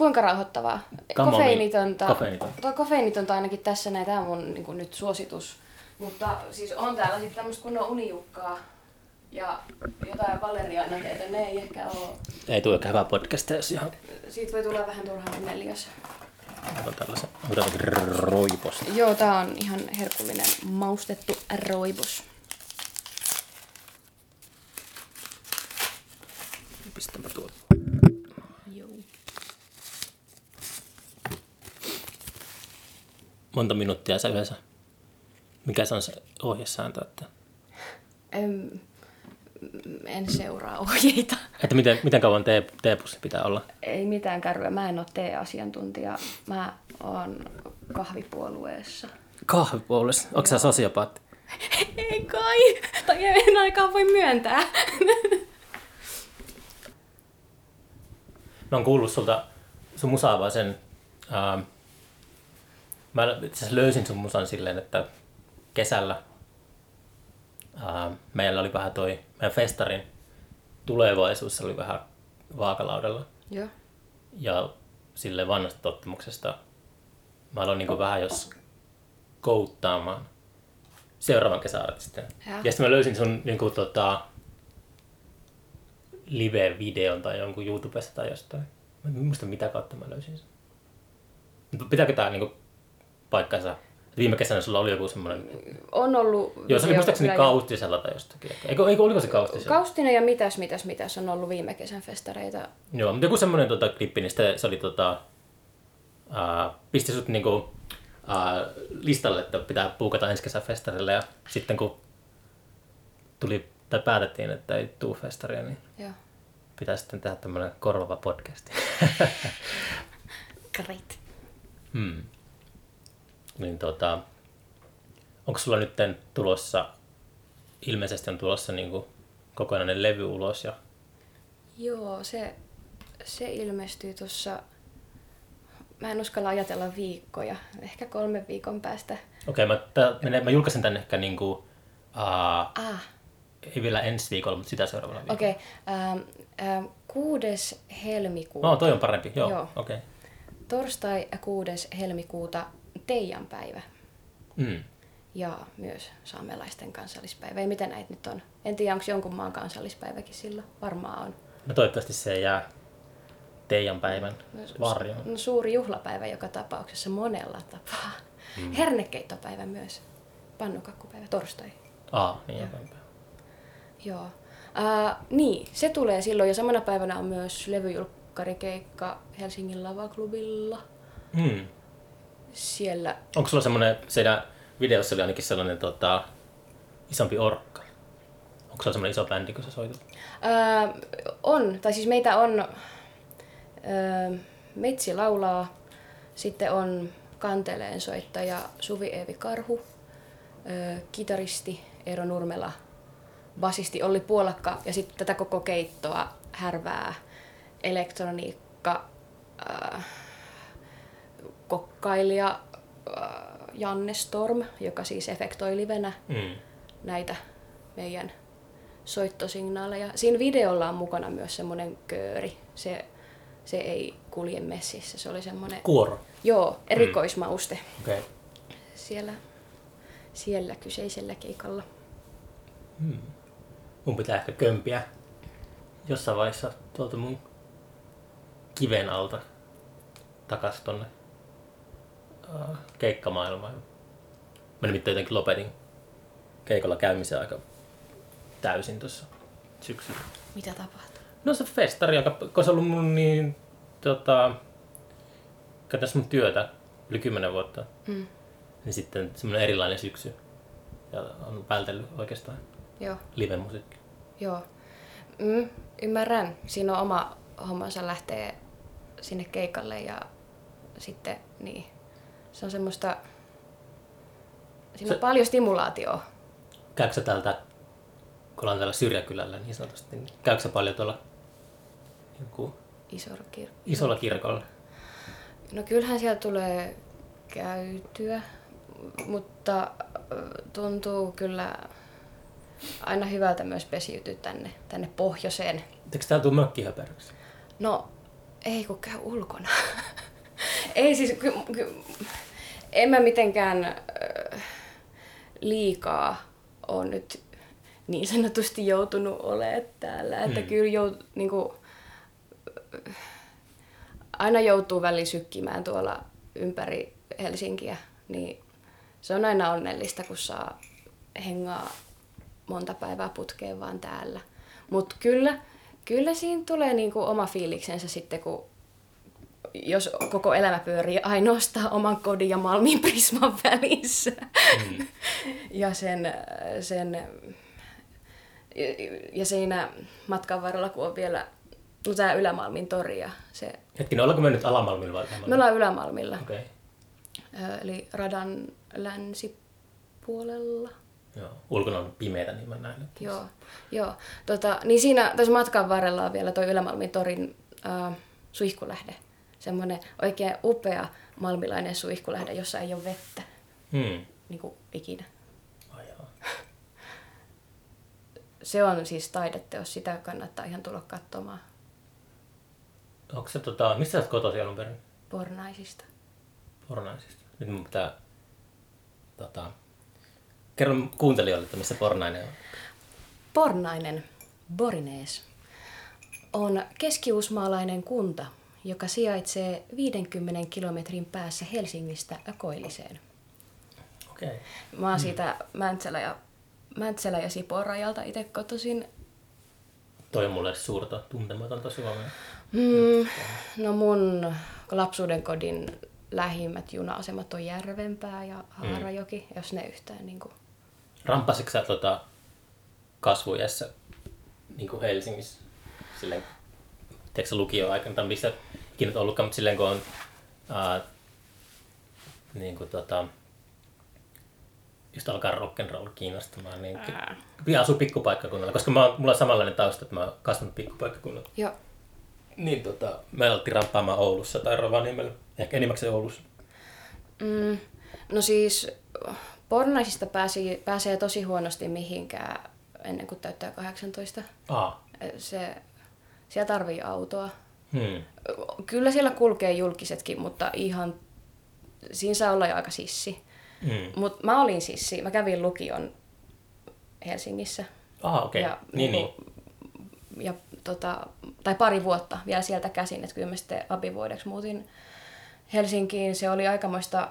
kuinka rauhoittavaa? Kofeiinitonta. kofeiinitonta. Tuo kofeiinitonta ainakin tässä näin, tämä on mun niin nyt suositus. Mutta siis on täällä sitten tämmöistä kunnon unijukkaa ja jotain valeriaanateita, ne ei ehkä ole. Ei tule hyvää podcastia, jos ihan Siitä voi tulla vähän turhaan neliös. otan tällaisen, otan roiposta. Joo, tää on ihan herkullinen maustettu roibus. Pistäpä tuo. Joo. Monta minuuttia sä yleensä? Mikä se on se ohjesääntö? Että, Öm, en seuraa ohjeita. että miten, miten kauan tee, teepussi pitää olla? Ei mitään kärryä. Mä en ole tee-asiantuntija. Mä oon kahvipuolueessa. Kahvipuolessa. Onko sä sosiopaatti? Ei kai! Tai en aikaan voi myöntää. Mä oon kuullut sulta sun musaa vaan sen... Ää, mä itse löysin sun musan silleen, että kesällä ää, meillä oli vähän toi meidän festarin tulevaisuus oli vähän vaakalaudella. Joo. Ja sille vanhasta tottumuksesta mä aloin niin vähän jos kouttaamaan seuraavan kesäartistin. Ja. Ja sitten mä löysin sun niin kuin, tota, live-videon tai jonkun YouTubesta tai jostain. Mä en muista mitä kautta mä löysin sen. Pitääkö tää niinku paikkansa? Viime kesänä sulla oli joku semmoinen... On ollut... Joo, se oli muistaakseni Kaustisella tai jostakin. Eikö, eikö oliko se Kaustisella? Kaustinen ja mitäs, mitäs, mitäs on ollut viime kesän festareita. Joo, mutta joku semmoinen tota, klippi, niin se oli tota, ää, pisti sut niinku, ää, listalle, että pitää puukata ensi kesän festarille ja sitten kun tuli, tai päätettiin, että ei tuu festaria, niin Joo. pitää sitten tehdä tämmöinen korvava podcast. Great. hmm. Niin tota, onko sulla nyt tulossa, ilmeisesti on tulossa niinku kokonainen levy ulos ja Joo, se, se ilmestyy tuossa... Mä en uskalla ajatella viikkoja. Ehkä kolmen viikon päästä. Okei, mä, tää, menee- mä julkaisen tänne ehkä niinku, uh, Ah, ei vielä ensi viikolla, mutta sitä seuraavalla viikolla. okei. Okay. Ähm, ähm, 6. helmikuuta. No, toi on parempi, joo, Joo. okei. Okay. Torstai 6. helmikuuta Teijan päivä. Mm. Ja myös saamelaisten kansallispäivä. Ei mitä näitä nyt on. En tiedä, onko jonkun maan kansallispäiväkin silloin. Varmaan on. No toivottavasti se jää teidän päivän No, varjoon. No, suuri juhlapäivä joka tapauksessa monella tapaa. Mm. Hernekeittopäivä myös. Pannukakkupäivä torstai. Aa, niin päivä. Joo. Uh, niin, se tulee silloin ja samana päivänä on myös levyjulkkarikeikka Helsingin lavaklubilla. Mm. Siellä, Onko sulla semmoinen, siinä videossa oli ainakin sellainen tota, isompi orkka? Onko sulla semmoinen iso bändi, kun sä soitat? uh, on, tai siis meitä on, uh, Metsi laulaa, sitten on kanteleen soittaja Suvi Eevi Karhu, uh, kitaristi Eero Nurmela, basisti Olli Puolakka ja sitten tätä koko keittoa härvää elektroniikka, äh, kokkailija äh, Janne Storm, joka siis efektoi livenä Mm. näitä meidän soittosignaaleja. Siinä videolla on mukana myös semmoinen kööri. Se, se ei kulje messissä. Se oli semmoinen, Kuoro. joo, erikoismauste Okei. Okay. siellä, siellä kyseisellä keikalla. Mun pitää ehkä kömpiä jossain vaiheessa tuolta mun kiven alta takas tonne keikkamaailmaan. Mä nimittäin jotenkin lopetin keikolla käymisen aika täysin tuossa syksyllä. Mitä tapahtuu? No se festari, joka, on ollut mun niin, tota, käytännössä mun työtä yli kymmenen vuotta, Mm. niin sitten semmoinen erilainen syksy. Ja on vältellyt oikeastaan Joo, live-musiikki. joo. Mm, ymmärrän. Siinä on oma hommansa lähtee sinne keikalle ja sitten niin. Se on semmoista... Siinä Se- on paljon stimulaatioa. Käykö sä täältä, kun ollaan täällä syrjäkylällä niin sanotusti, niin käykö sä paljon tuolla joku Iso kir- isolla kirkolla? No kyllähän siellä tulee käytyä, mutta tuntuu kyllä aina hyvältä myös pesiytyä tänne, tänne pohjoiseen. Eikö täällä tuu mökkihöperöksi? No Ei kun käy ulkona. Ei siis, ky, ky, en mä mitenkään äh, liikaa on nyt niin sanotusti joutunut olemaan täällä. Että Mm. kyllä jout, niinku, äh, aina joutuu väliin sykkimään tuolla ympäri Helsinkiä, niin se on aina onnellista, kun saa hengaa monta päivää putkeen vaan täällä. Mutta kyllä, kyllä siinä tulee niinku oma fiiliksensä sitten, kun jos koko elämä pyörii ainoastaan oman kodin ja Malmin Prisman välissä. Mm. ja sen, sen ja siinä matkan varrella, kun on vielä no tämä Ylämalmin tori ja se, Hetkinen, ollaanko me nyt Alamalmilla vai me Ylämalmilla? ollaan Ylämalmilla. Okay. ö, eli radan länsipuolella. Joo. Ulkona on pimeätä, niin mä näen. että- Joo, joo. Tota, niin siinä tässä matkan varrella on vielä tuo Ylämalmin torin äh, suihkulähde. Semmoinen oikein upea malmilainen suihkulähde, jossa ei ole vettä Hmm. niin kuin ikinä. Se on siis taideteos, sitä kannattaa ihan tulla katsomaan Onko se tota, mistä sä oot kotoisin alun perin? pornaisista. Pornaisista. Nyt mun pitää tota, kerro kuuntelijoille, että missä Pornainen on. Pornainen, Borinees, on keskiuusmaalainen kunta, joka sijaitsee 50 kilometrin päässä Helsingistä Koilliseen. Okei. Okay. Mä oon siitä Mäntsälä ja, Mäntsälä ja Sipoon rajalta itse kotoisin. Toi on mulle suurta tuntematonta Suomea. Mm, no mun lapsuuden kodin lähimmät juna-asemat on Järvenpää ja Haarajoki, mm. jos ne yhtään niin kuin... Rampasitko sä tota, kasvuiässä niin kuin Helsingissä? Silleen, tiedätkö lukioaikana tai missä ikinä ollutkaan, mutta silleen kun on ää, niin kuin, tota, just alkaa rock'n'roll kiinnostamaan, niin Ää. pitää asua pikkupaikkakunnalla, koska mä oon, mulla on samanlainen tausta, että mä oon kasvanut pikkupaikkakunnalla. Joo. Niin tota, me alettiin ramppaamaan Oulussa tai Rovaniemellä, ehkä enimmäkseen Oulussa. Mm, no siis pornaisista pääsi, pääsee tosi huonosti mihinkään ennen kuin täyttää 18. Aa. Se, siellä tarvii autoa. Hmm. Kyllä siellä kulkee julkisetkin, mutta ihan siinä saa olla jo aika sissi. Hmm. Mutta mä olin sissi. Mä kävin lukion Helsingissä. Ah, okei. Ja, Niin, niin. niinku- ja tota, tai pari vuotta vielä sieltä käsin, että kyllä mä sitten abivuodeksi muutin Helsinkiin. Se oli aikamoista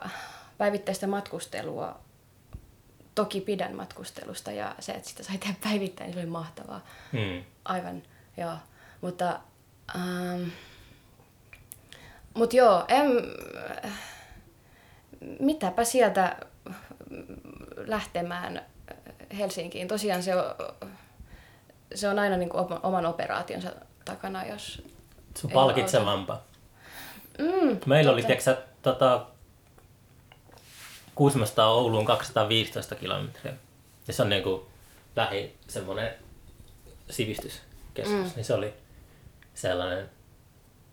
päivittäistä matkustelua. Toki pidän matkustelusta ja se, että sitä sai tehdä päivittäin, niin se oli mahtavaa. Hmm. Aivan, joo. Mutta, ähm, mut joo, en, mitäpä sieltä lähtemään Helsinkiin. Tosiaan se on, se on aina niin kuin oman operaationsa takana, jos... Se on palkitsevampaa. Mm, Meillä oli, totta. tiedätkö, tota, Kuusmasta Ouluun 215 kilometriä. Ja se on niin kuin lähi semmoinen sivistyskeskus. Mm. Niin se oli sellainen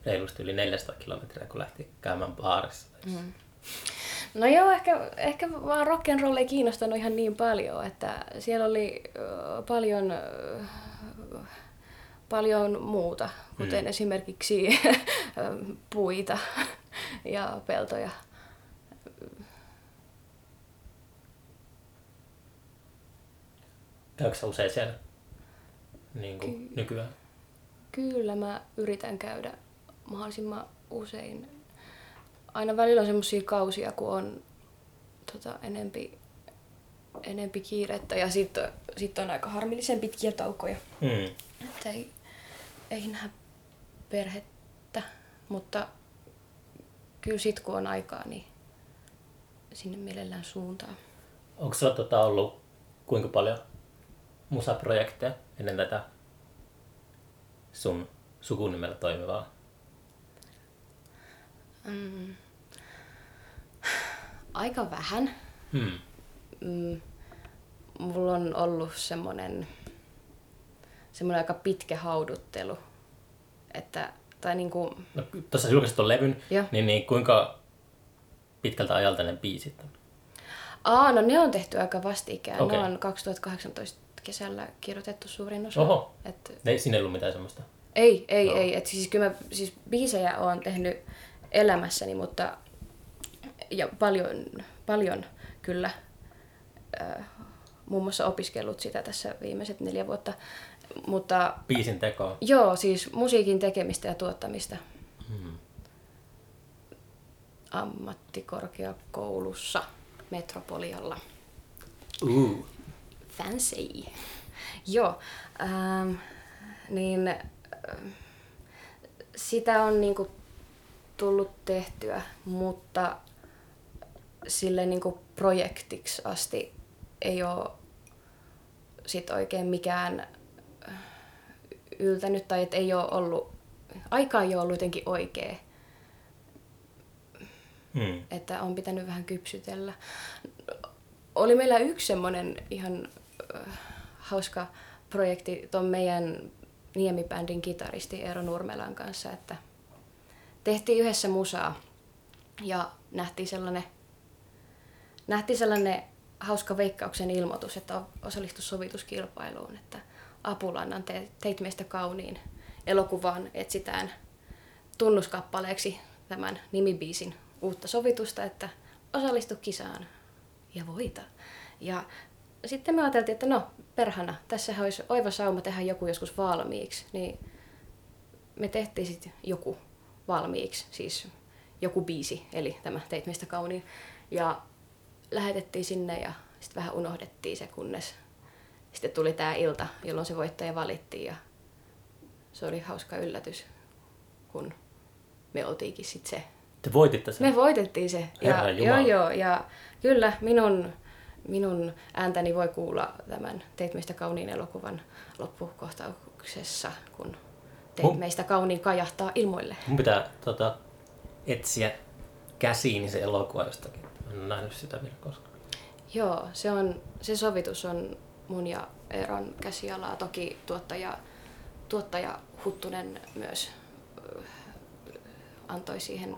reilusti yli 400 kilometriä, kun lähti käymään baarissa. Mm. No joo, ehkä, ehkä vaan rock'n'roll ei kiinnostanut ihan niin paljon, että siellä oli paljon, paljon muuta, kuten mm. esimerkiksi puita ja peltoja. Käykö usein siellä niin kuin nykyään? Kyllä mä yritän käydä mahdollisimman usein. Aina välillä on semmoisia kausia, kun on tota, enempi, enempi kiirettä ja sitten sit on aika harmillisen pitkiä taukoja. Hmm. Että ei, ei näe perhettä, mutta kyllä sit kun on aikaa, niin sinne mielellään suuntaa. Onko sulla tota, ollut kuinka paljon musaprojekteja ennen tätä sun sukunimellä toimivaa? Mm. Aika vähän. Hmm. Mm. Mulla on ollut semmonen, semmonen aika pitkä hauduttelu. Että, tai niinku, No, tuossa julkaisit tuon levyn, niin, niin kuinka pitkältä ajalta ne biisit on? aa, no ne on tehty aika vastikään. Okei. Ne on 2018 kesällä kirjoitettu suurin osa. Oho. Et, siinä ei ollut mitään semmoista Ei, ei, Joo. ei. Et siis kyllä mä siis biisejä oon tehnyt elämässäni, mutta ja paljon, paljon kyllä äh, muun muassa opiskellut sitä tässä viimeiset neljä vuotta. Mutta Biisin teko. joo, siis musiikin tekemistä ja tuottamista Hmm. ammattikorkeakoulussa Metropolialla. Uh. Fancy. Joo, ähm, niin äh, sitä on niinku tullut tehtyä, mutta sille niinku projektiksi asti ei ole sit oikein mikään äh, yltänyt tai et ei ole ollut, aika ei ole ollut jotenkin oikea Hmm. että on pitänyt vähän kypsytellä. Oli meillä yksi semmoinen ihan hauska projekti tuon meidän Niemibändin kitaristi Eero Nurmelan kanssa, että tehtiin yhdessä musaa ja nähtiin sellainen, nähtiin sellainen hauska veikkauksen ilmoitus, että osallistu sovituskilpailuun, että Apulannan te, teit meistä kauniin elokuvaan etsitään tunnuskappaleeksi tämän nimibiisin uutta sovitusta, että osallistu kisaan ja voita. Ja sitten me ajateltiin, että no perhana, tässä olisi oiva sauma tehdä joku joskus valmiiksi, niin me tehtiin sitten joku valmiiksi, siis joku biisi, eli tämä Teit meistä kauniin. Ja lähetettiin sinne ja sitten vähän unohdettiin se, kunnes sitten tuli tämä ilta, jolloin se voittaja valittiin ja se oli hauska yllätys, kun me oltiinkin sitten se. Te voititte sen. Me voitettiin se. Herra ja, Jumala. joo, joo, ja kyllä minun, minun ääntäni voi kuulla tämän Teit meistä kauniin elokuvan loppukohtauksessa, kun Teit Mun- meistä kauniin kajahtaa ilmoille. Mun pitää tota, etsiä käsiini se elokuva jostakin. En ole nähnyt sitä vielä koskaan. Joo, se, on, se sovitus on mun ja Eeron käsialaa. Toki tuottaja, tuottaja Huttunen myös antoi siihen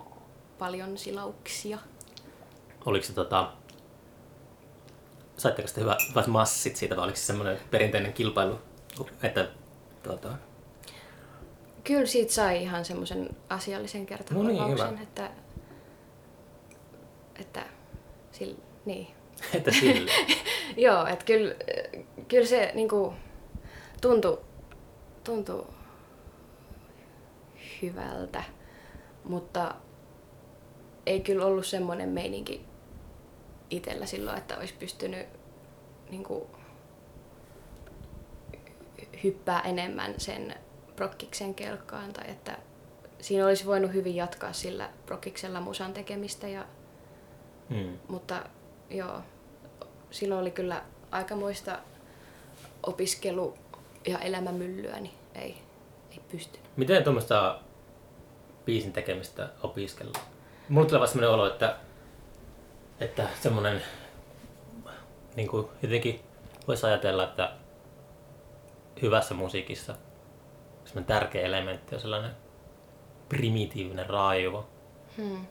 paljon silauksia. Oliko se tota... Saitteko te hyvä, hyvät massit siitä vai oliko se semmoinen perinteinen kilpailu, että tota, Kyllä siitä sai ihan semmoisen asiallisen kertakorvauksen, No niin, että, että sillä, niin. että sille. Joo, että kyllä, kyllä se niinku tuntui, tuntui hyvältä, mutta ei kyllä ollut semmoinen meininki itsellä silloin, että olisi pystynyt niinku, hyppää enemmän sen prokkiksen kelkkaan tai että siinä olisi voinut hyvin jatkaa sillä prokkiksella musan tekemistä ja Hmm. mutta joo, silloin oli kyllä aikamoista opiskelu- ja elämämyllyä, niin ei, ei pystynyt. Miten tuommoista biisin tekemistä opiskella? Mulla tulee vaan semmoinen olo, että, että semmoinen niin kuin jotenkin voisi ajatella, että hyvässä musiikissa semmoinen tärkeä elementti on sellainen primitiivinen raivo. Hmm.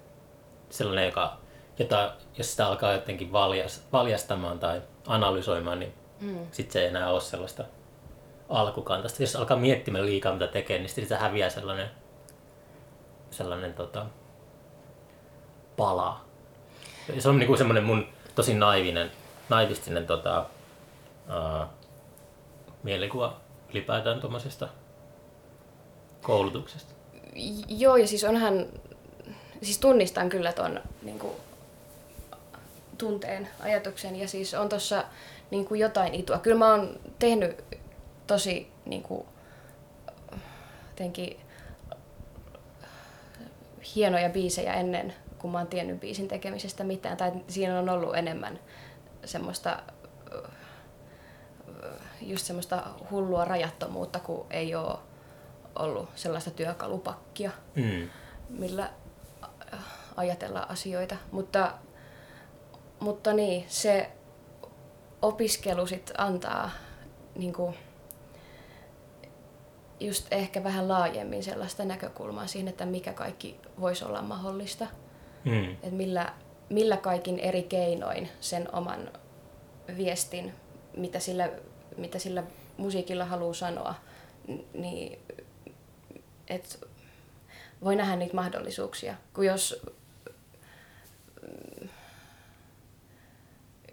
Sellainen, joka, jota, jos sitä alkaa jotenkin valjas, valjastamaan tai analysoimaan, niin Hmm. sitten se ei enää ole sellaista alkukantaista. Jos alkaa miettimään liikaa mitä tekee, niin sitten se häviää sellainen, sellainen tota, pala. Se on niinku semmoinen mun tosi naivinen, naivistinen tota, ää, mielikuva ylipäätään tuommoisesta koulutuksesta. Joo, ja siis onhan, siis tunnistan kyllä ton niin kuin, tunteen, ajatuksen, ja siis on tossa niin kuin jotain itua. Kyllä mä oon tehnyt tosi niin kuin, jotenkin hienoja biisejä ennen, kun mä oon tiennyt biisin tekemisestä mitään, tai siinä on ollut enemmän semmoista just semmoista hullua rajattomuutta, kun ei ole ollut sellaista työkalupakkia, Mm. millä ajatella asioita. Mutta, mutta niin, se opiskelu sit antaa niinku, just ehkä vähän laajemmin sellaista näkökulmaa siihen, että mikä kaikki voisi olla mahdollista. Mm. Että millä, millä kaikin eri keinoin sen oman viestin, mitä sillä, mitä sillä musiikilla haluaa sanoa, niin et voi nähdä niitä mahdollisuuksia. Kun jos,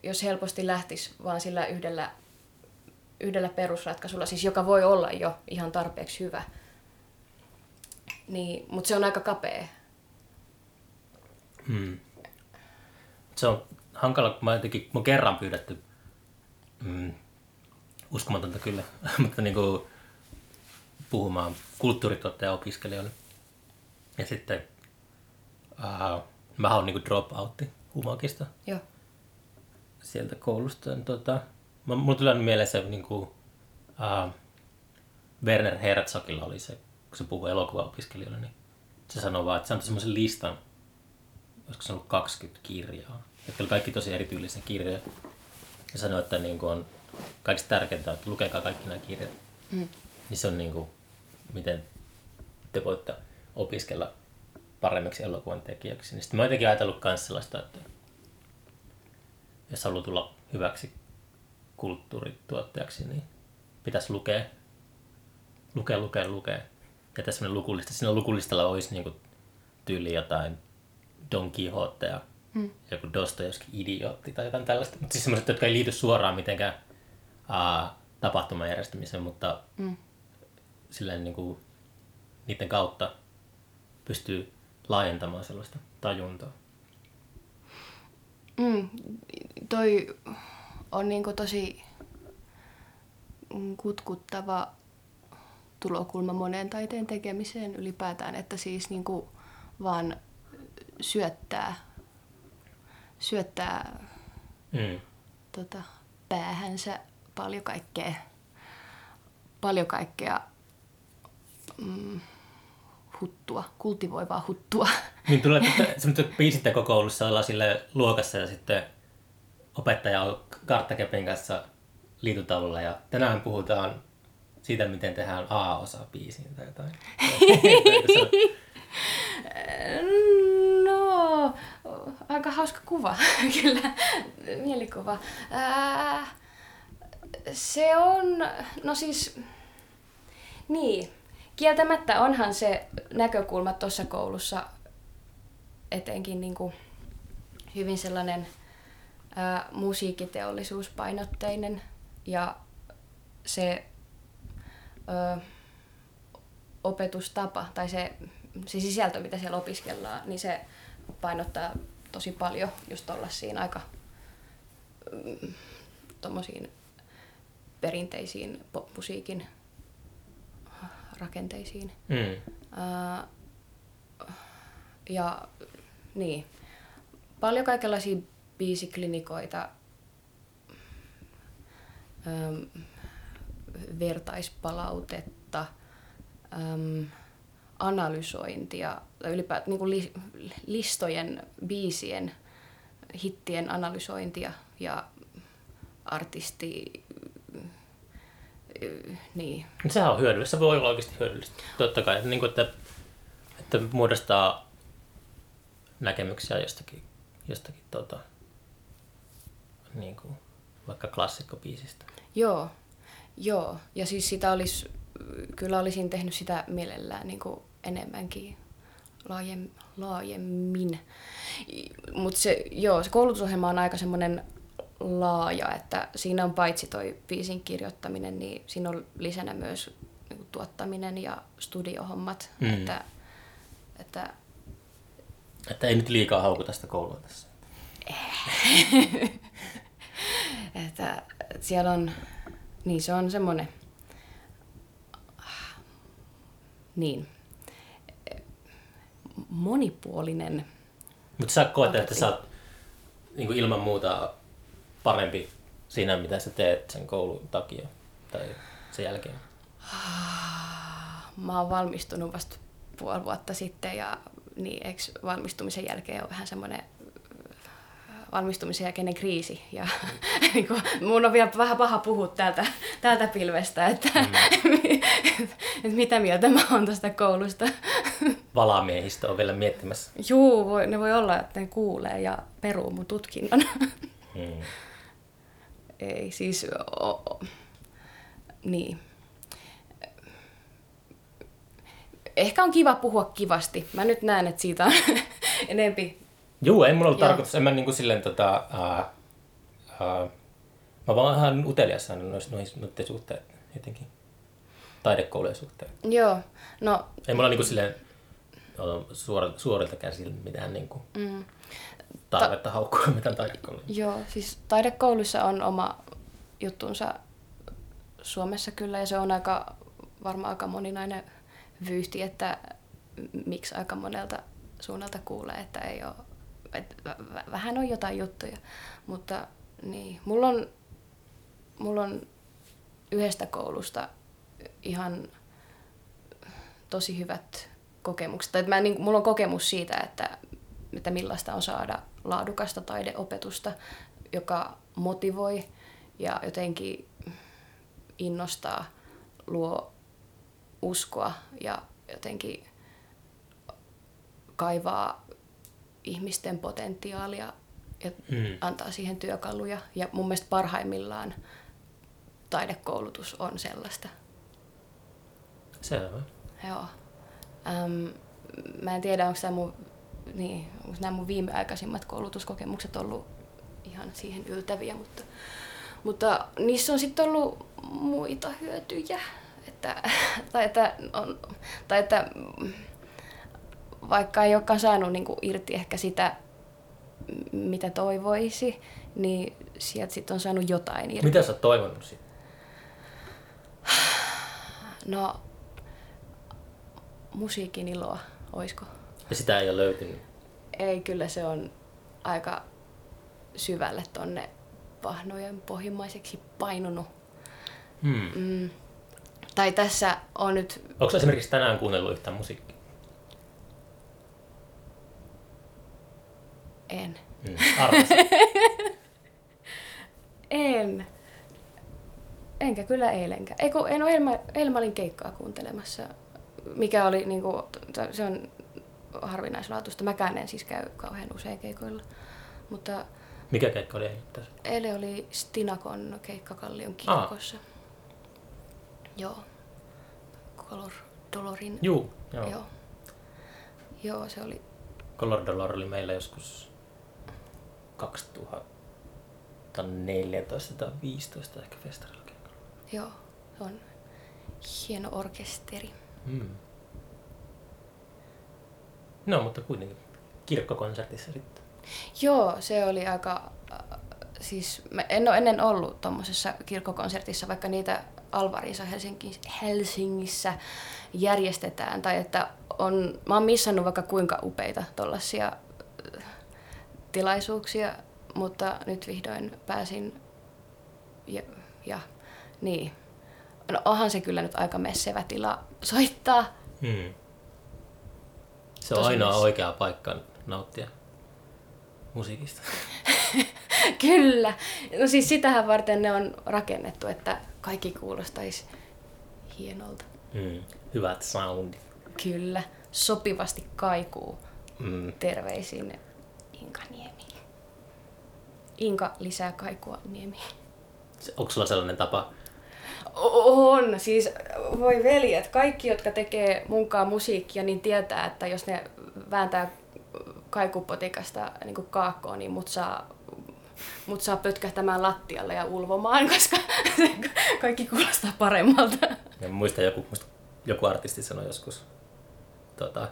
jos helposti lähtisi vaan sillä yhdellä, yhdellä perusratkaisulla, siis joka voi olla jo ihan tarpeeksi hyvä, niin, mutta se on aika kapea. Hmm. Se on hankala, kun mä jotenkin, mä kerran pyydetty, mm, uskomatonta kyllä, mutta niin kuin puhumaan kulttuurituottaja-opiskelijoille. Ja sitten uh, mä oon niin drop-outti Humakista. Joo. Sieltä koulusta. Tota, mulla tuli mieleen se niin kuin, uh, Werner Herzogilla oli se, kun se puhui elokuvaopiskelijoille, niin se sanoi vaan, että se antoi semmoisen listan, olisiko se ollut 20 kirjaa, jotka oli kaikki tosi erityylisiä kirjoja. Ja sanoi, että niin kuin on kaikista tärkeintä, että lukekaa kaikki nämä kirjat. Mm. Niin se on niin kuin, miten te voitte opiskella paremmiksi elokuvan tekijäksi. Niin sitten mä oon jotenkin ajatellut myös sellaista, että jos haluaa tulla hyväksi kulttuurituottajaksi, niin pitäisi lukea, lukea, lukea, lukea. Ja tässä lukulista. Siinä lukulistalla olisi niin kuin tyyli jotain Don Quixote ja hmm. joku Dostojevski idiootti tai jotain tällaista. Mutta siis sellaiset, jotka ei liity suoraan mitenkään uh, tapahtuman järjestämiseen, mutta hmm. silleen niin kuin, niiden kautta pystyy laajentamaan sellaista tajuntaa. Mm, toi on niin tosi kutkuttava tulokulma monen taiteen tekemiseen ylipäätään, että siis niin kuin vaan syöttää, syöttää mm. tota, päähänsä paljon kaikkea, paljon kaikkea mm, huttua, kultivoivaa huttua. Niin tulee, että semmoiset biisittekokoulussa ollaan sille luokassa ja sitten opettaja on karttakepin kanssa liitutaululla ja tänään puhutaan siitä, miten tehdään A-osa biisiin tai jotain. aika hauska kuva, kyllä, mielikuva. Ää, se on, no siis, niin, kieltämättä onhan se näkökulma tuossa koulussa etenkin niin kuin hyvin sellainen ää, musiikkiteollisuuspainotteinen ja se ö, opetustapa tai se, se sisältö, mitä siellä opiskellaan, niin se painottaa tosi paljon just olla siinä aika mm, tommosiin perinteisiin popmusiikin rakenteisiin. Mm. Uh, ja niin, paljon kaikenlaisia biisiklinikoita, um, vertaispalautetta, um, analysointia, ylipäätään niin li, listojen, biisien, hittien analysointia ja artisti niin. Sehän on hyödyllistä, se voi olla oikeasti hyödyllistä. Totta kai, niin kuin, että, että muodostaa näkemyksiä jostakin, jostakin tota, niin kuin, vaikka klassikkobiisistä. Joo, joo. Ja siis sitä olisi, kyllä olisin tehnyt sitä mielellään niin kuin enemmänkin laajem, laajemmin. Mutta se, joo, se koulutusohjelma on aika semmoinen laaja, että siinä on paitsi toi biisin kirjoittaminen, niin siinä on lisänä myös niin tuottaminen ja studiohommat. Mm. Että, että, että ei nyt liikaa haukuta sitä koulua tässä. että, että siellä on, niin se on semmoinen, niin, monipuolinen. Mutta sä koet, että sä oot niin kuin ilman muuta parempi siinä, mitä sä teet sen koulun takia tai sen jälkeen? Mä oon valmistunut vasta puoli vuotta sitten ja niin, eikö valmistumisen jälkeen on vähän semmoinen valmistumisen jälkeinen kriisi. Ja niin kuin, mun on vielä vähän paha puhua täältä, täältä pilvestä, että, mm. että mitä mieltä mä oon tuosta koulusta. Valamiehistä on vielä miettimässä. Juu, voi, ne voi olla, että ne kuulee ja peruu mun tutkinnon. Mm ei siis, o, o, niin. ehkä on kiva puhua kivasti. Mä nyt näen, että siitä on enempi. Juu, ei mulla ollut Joo. tarkoitus, en mä niinku silleen tota, ää, ää, mä vaan ihan utelias aina noista nois- noiden suhteen jotenkin. Taidekoulujen suhteen. Joo, no Ei mulla niinku silleen suorilta, suorilta käsin mitään niinku mm, tarvetta haukkua mitään taidekouluja. joo, siis taidekouluissa on oma juttunsa Suomessa kyllä ja se on aika, varmaan aika moninainen vyyhti, että miksi aika monelta suunnalta kuulee, että ei ole, vä- vähän on jotain juttuja, mutta niin, mulla on, mulla on yhdestä koulusta ihan tosi hyvät kokemukset. Tai mä, niin, mulla on kokemus siitä, että, että millaista on saada laadukasta taideopetusta, joka motivoi ja jotenkin innostaa, luo uskoa ja jotenkin kaivaa ihmisten potentiaalia ja Mm. antaa siihen työkaluja. Ja mun mielestä parhaimmillaan taidekoulutus on sellaista. Selvä. Joo. Ähm, mä en tiedä, onko tämä mun, niin, onko nämä mun viimeaikaisimmat koulutuskokemukset ollut ihan siihen yltäviä, mutta, mutta niissä on sitten ollut muita hyötyjä. Että, tai, että on, tai että vaikka ei olekaan saanut niinku irti ehkä sitä, mitä toivoisi, niin sieltä sitten on saanut jotain irti. Mitä sä oot toivonut siitä? No, musiikin iloa, oisko? Ja sitä ei ole löytynyt. Ei, kyllä se on aika syvälle tonne pahnojen pohjimmaiseksi painunut. Hmm. Mm. Tai tässä on nyt, Onko esimerkiksi tänään kuunnellut yhtään musiikkia? En. En. Enkä kyllä eilenkään. Ei kun en ole Elma, Elmalin keikkaa kuuntelemassa, mikä oli niinku, t- se on harvinaislaatuista. Mäkään en siis käy kauhean usein keikoilla. Mutta Mikä keikka oli eilen tässä? eilen oli Stinakon keikka Kallion kirkossa. Joo. Color Dolorin. Juu, joo. Joo. joo. Se oli Color Dollar oli meillä joskus 2014 tai 15 ehkä festarilla. Joo, se on hieno orkesteri. Hmm. No, mutta kuitenkin kirkkokonsertissa sitten. Joo, se oli aika... Äh, siis mä en ole ennen ollut tuommoisessa kirkkokonsertissa, vaikka niitä Alvarissa Helsinki, Helsingissä järjestetään. Tai että on, mä oon missannut vaikka kuinka upeita tuollaisia tilaisuuksia, mutta nyt vihdoin pääsin ja, ja niin. No onhan se kyllä nyt aika messevä tila soittaa. Hmm. Se on Tosi ainoa mies. oikea paikka nauttia musiikista. Kyllä. No siis sitähän varten ne on rakennettu, että kaikki kuulostaisi hienolta. Hmm. Hyvät soundit. Kyllä. Sopivasti kaikuu. Hmm. Terveisin Inka Niemi. Inka lisää kaikua Niemi. Se- Onko sulla sellainen tapa? On, siis voi veljet, kaikki jotka tekee munkaan musiikkia, niin tietää, että jos ne vääntää kaikupotikasta niin kuin kaakkoon, niin mut saa, mut saa pötkähtämään lattialle ja ulvomaan, koska se kaikki kuulostaa paremmalta. Ja muista joku, muista joku artisti sanoi joskus tota,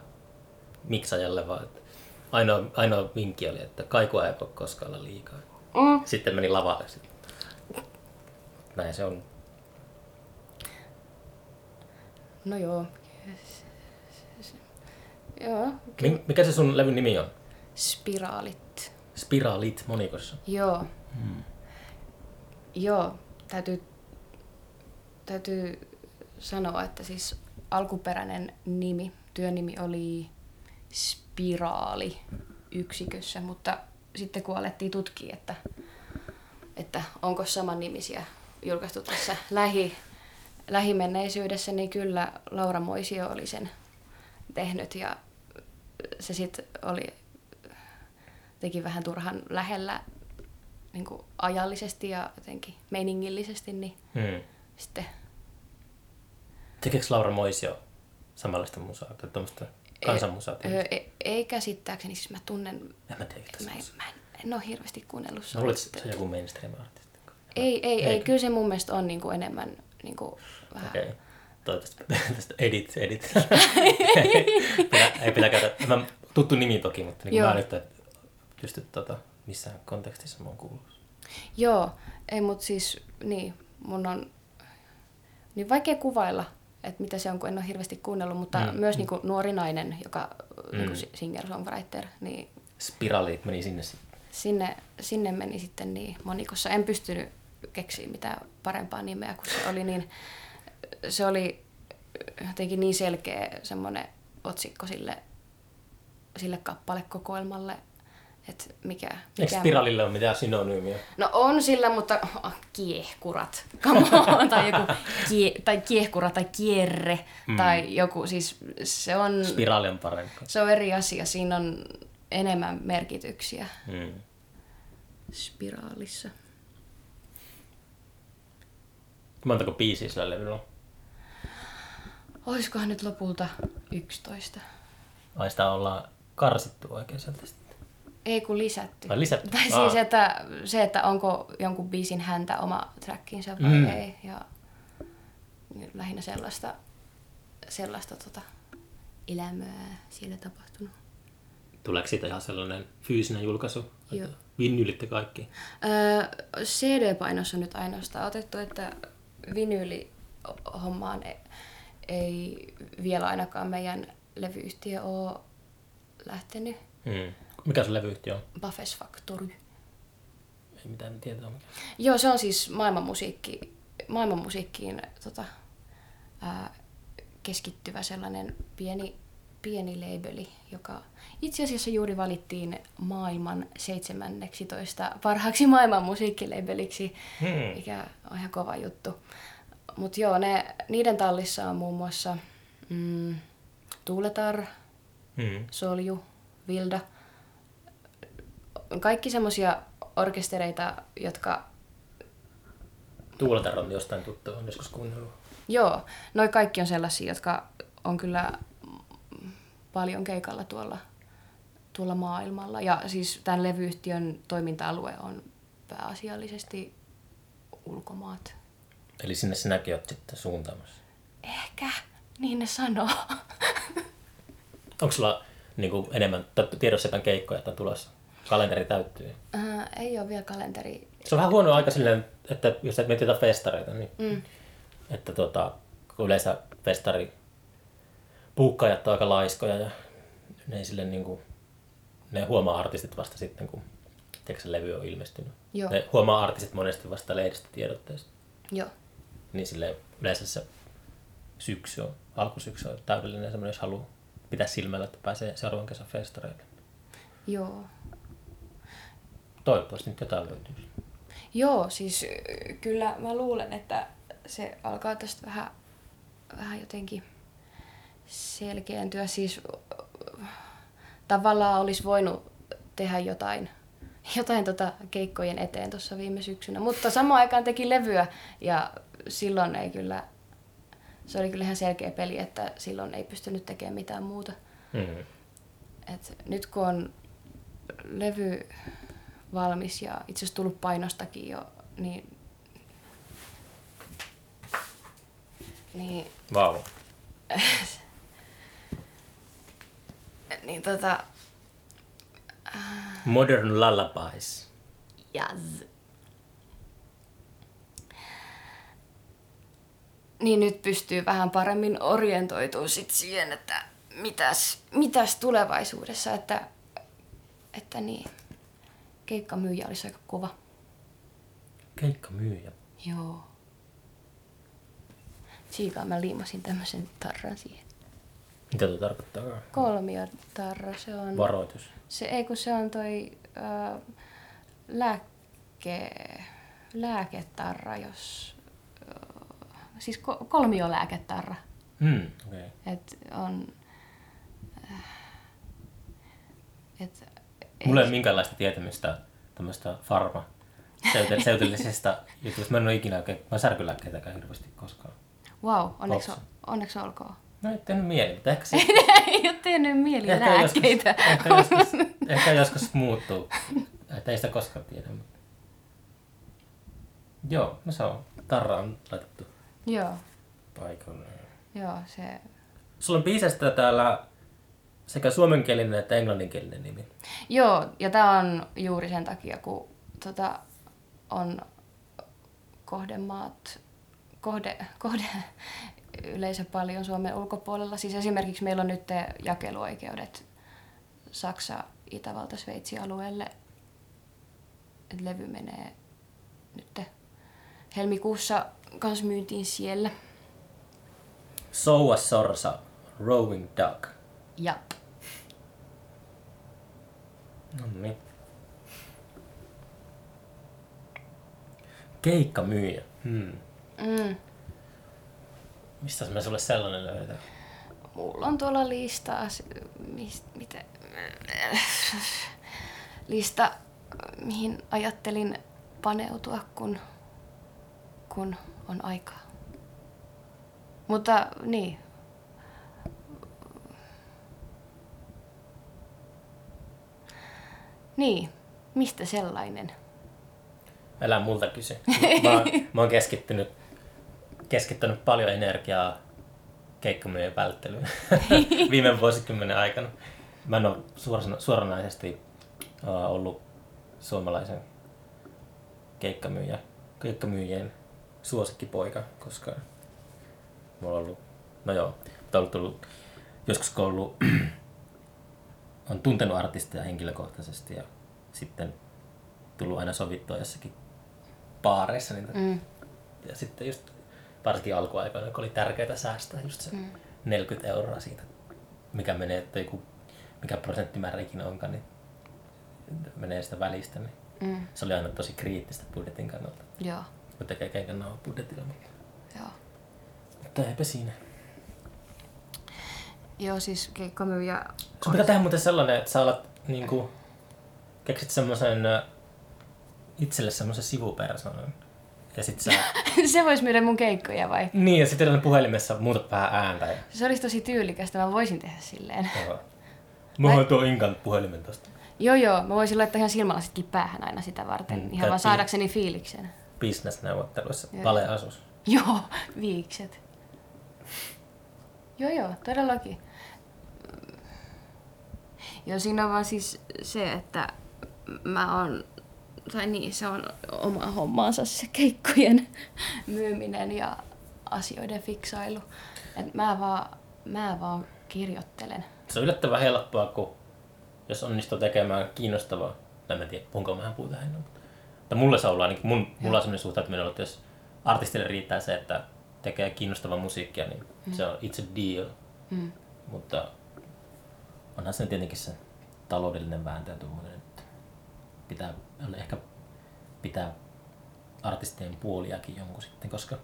miksajalle vaan, että ainoa, ainoa vinkki oli, että kaikua ei voi koskaan olla liikaa. Mm. Sitten meni lavalle. Näin se on. No joo. Joo, Mi- Mikä se sun levyn nimi on? spiraalit. Spiraalit monikossa. Joo. Joo, täytyy, täytyy sanoa, että siis alkuperäinen nimi, työnimi oli Spiraali yksikössä, mutta sitten kun alettiin tutkia, että, että onko saman nimisiä julkaistu tässä lähi, lähimenneisyydessä, niin kyllä Laura Moisio oli sen tehnyt ja se sitten oli teki vähän turhan lähellä niin kuin ajallisesti ja jotenkin meiningillisesti, niin Hmm. sitten Tekeekö Laura Moisio samanlaista musaa, tai tuommoista kansanmusaa. Öö, ei, ei käsittääkseni, siis mä tunnen, En mä tiedä, mä, en- mä en, en ole hirveästi kuunnellut Mä luulen, että soul. se on joku mainstream-artisti. Ei, ei, ei, Eikö? kyllä se mun mielestä on niinku enemmän niinku vähän... Okay. Toivottavasti tästä edit, edit. ei pidä käydä. Mä, tuttu nimi toki, mutta niin mä en nyt pysty tota, missään kontekstissa mä oon kuullut. Joo, ei mut siis, niin, mun on niin vaikea kuvailla, että mitä se on, kun en ole hirveästi kuunnellut, mutta Mm, myös Niin kuin nuori nainen, joka Mm. mm. niin singer-songwriter, niin Spiraali meni sinne sitten. sinne, sinne meni sitten niin monikossa. En pystynyt keksiä mitään parempaa nimeä, kun se oli niin, se oli jotenkin niin selkeä semmoinen otsikko sille, sille kappalekokoelmalle, että mikä, Eikö mikä spiraalille ole mitään synonyymiä? No on sillä, mutta oh, kiehkurat. Come on. tai joku kie, tai kiehkura tai kierre. Mm. Mm. Tai joku, siis se on, Spiraali on parempi. se on eri asia. Siinä on enemmän merkityksiä Mm. spiraalissa. Montako biisiä sillä levyllä on? Olisikohan nyt lopulta 11? Ai sitä ollaan karsittu oikein sieltä sitten. Ei kun lisätty. Ai lisätty? Tai Aa. siis, että se, että onko jonkun biisin häntä oma trackinsa vai Mm. mm. ei. Ja lähinnä sellaista, sellaista tota, elämää siellä tapahtunut. Tuleeko siitä ihan sellainen fyysinen julkaisu? Joo. Vinyylitte kaikki. Öö, CD-painossa on nyt ainoastaan otettu, että vinyyli-hommaan ei, ei vielä ainakaan meidän levyyhtiö ole lähtenyt. Mm. Mikä sun levyyhtiö on? Buffes Factory. Ei mitään tietoa. Mikä. Joo, se on siis maailmanmusiikki, maailmanmusiikkiin tota, ää, keskittyvä sellainen pieni, pieni labeli, joka itse asiassa juuri valittiin maailman 17 parhaaksi maailman musiikkilabeliksi, Hmm. mikä on ihan kova juttu. Mutta joo, ne, niiden tallissa on muun muassa mm, Tuuletar, Mm. Solju, Vilda. Kaikki semmoisia orkestereita, jotka Tuuletar on jostain tuttu, on joskus kuunnellut. Joo, noi kaikki on sellaisia, jotka on kyllä paljon keikalla tuolla, tuolla maailmalla. Ja siis tämän levyyhtiön toiminta-alue on pääasiallisesti ulkomaat. Eli sinne sinäkin oot sitten suuntaamassa. Ehkä, niin ne sanoo. Onko sulla niin kuin, enemmän tiedossa jotain keikkoja, että on tulossa? Kalenteri täyttyy. Äh, ei ole vielä kalenteri. Se on vähän huono aika silleen, että jos et miettii jotain festareita, niin Mm. että tota, kun yleensä festari puukkaajat on aika laiskoja ja ne ei sille niin kuin, ne huomaa artistit vasta sitten, kun tiedätkö, se levy on ilmestynyt. Joo. Ne huomaa artistit monesti vasta lehdistötiedotteesta. Joo. Niin sille yleensä se syksy on, alkusyksy on täydellinen semmoinen, jos haluaa pitää silmällä, että pääsee seuraavan kesän festareille. Joo. Toivottavasti nyt jotain löytyy. Joo, siis kyllä mä luulen, että se alkaa tästä vähän, vähän jotenkin selkeäntyä. Siis tavallaan olisi voinut tehdä jotain, jotain tota keikkojen eteen tuossa viime syksynä, mutta samaan aikaan teki levyä ja silloin ei kyllä, se oli kyllä ihan selkeä peli, että silloin ei pystynyt tekemään mitään muuta. Mm. Et nyt kun on levy valmis ja itse asiassa tullut painostakin jo, niin, niin, Vau. niin tota, Modern Lullabies. jazz. Niin nyt pystyy vähän paremmin orientoitumaan sit siihen, että mitäs, mitäs tulevaisuudessa, että, että niin, keikkamyyjä olisi aika kova. Keikka myyjä. Joo. Siikaa mä liimasin tämmöisen tarran siihen. Mitä tuo tarkoittaa? Kolmiotarra, se on... Varoitus. Se, ei kun se on toi ö, lääke, lääketarra, jos... Ö, siis ko, kolmiolääketarra. Mm, okay. Et on... äh, Et, Mulla ei ole minkäänlaista tietämistä tämmöistä farma seutellisesta jutusta. Mä en ole ikinä oikein, mä en särkylääkkeitäkään hirveästi koskaan. Wow, onneksi, Kopsa. onneksi olkoon. No ei tehnyt mieli, mutta ehkä se Ei ole tehnyt mieli ehkä joskus, lääkkeitä. ehkä, joskus, ehkä joskus muuttuu. Että ei sitä koskaan tiedä. Mutta... Joo, no se on. Tarra on laitettu Joo, paikalle. joo, se... Sulla on biisestä täällä sekä suomenkielinen että englanninkielinen nimi. Joo, ja tämä on juuri sen takia, kun tota, on kohdemaat, kohde, kohde yleisö paljon Suomen ulkopuolella. Siis esimerkiksi meillä on nyt jakeluoikeudet Saksa, Itävalta, Sveitsi alueelle. Et levy menee nyt helmikuussa kans myyntiin siellä. Soua Sorsa, Rowing Duck. Jap. No niin. Keikkamyyjä. Hmm. Mm. Mistä me sulle sellainen löydetään? Mulla on tuolla lista, mis, mitä, lista, mihin ajattelin paneutua, kun, kun on aikaa. Mutta niin. Niin, mistä sellainen? Älä multa kysy. Mä, oon- mä oon keskittynyt, keskittänyt paljon energiaa keikkamyyjän välttelyyn viime vuosikymmenen aikana. Mä en ole suorana, suoranaisesti ollut suomalaisen keikkamyyjä, keikkamyyjien suosikkipoika, koska mulla on ollut, no joo, mutta on tullut joskus kun on ollut, on tuntenut artisteja henkilökohtaisesti ja sitten tullut aina sovittua jossakin baareissa niitä. Mm. Ja sitten just varsinkin alkuaikoina, kun oli tärkeää säästää just se mm. 40 euroa siitä, mikä menee, että joku, mikä prosenttimäärä ikinä onkaan, niin menee sitä välistä. Niin Mm. se oli aina tosi kriittistä budjetin kannalta. Joo, Kun tekee nauha budjetilla, mutta, joo. mutta eipä siinä. Joo, siis keikkamyyjä... Sun pitää tehdä muuten sellainen, että sä alat niinku, keksit semmoisen itselle semmoisen sivupersonan. Ja sit sä, Se voisi myydä mun keikkoja vai? niin ja sitten puhelimessa muutat vähän ääntä. Ja, Se olisi tosi tyylikästä, mä voisin tehdä silleen. joo. Mulla on tuo Inkan puhelimen tosta. Joo, joo. Mä voisin laittaa ihan silmälasitkin päähän aina sitä varten. Mm, ihan vaan saadakseni fiiliksen. Business-neuvotteluissa. Valeasus. Joo, viikset. Joo, joo, todellakin. Joo, siinä on vaan siis se, että mä oon, tai niin, se on oma hommaansa se keikkojen myyminen ja asioiden fiksailu. Et mä vaan, mä vaan kirjoittelen. Se on yllättävän helppoa, kun jos onnistuu tekemään kiinnostavaa, tai mä en tiedä, puhunko mä puhuta ennen, mutta, mulle se on ollut ainakin, mun, mulla on sellainen suhtautuminen, että jos artistille riittää se, että tekee kiinnostavaa musiikkia, niin. Se on it's a deal. Mm. Mutta onhan se tietenkin se taloudellinen vääntö ja tommonen, että pitää ehkä pitää artistien puoliakin jonkun sitten, koska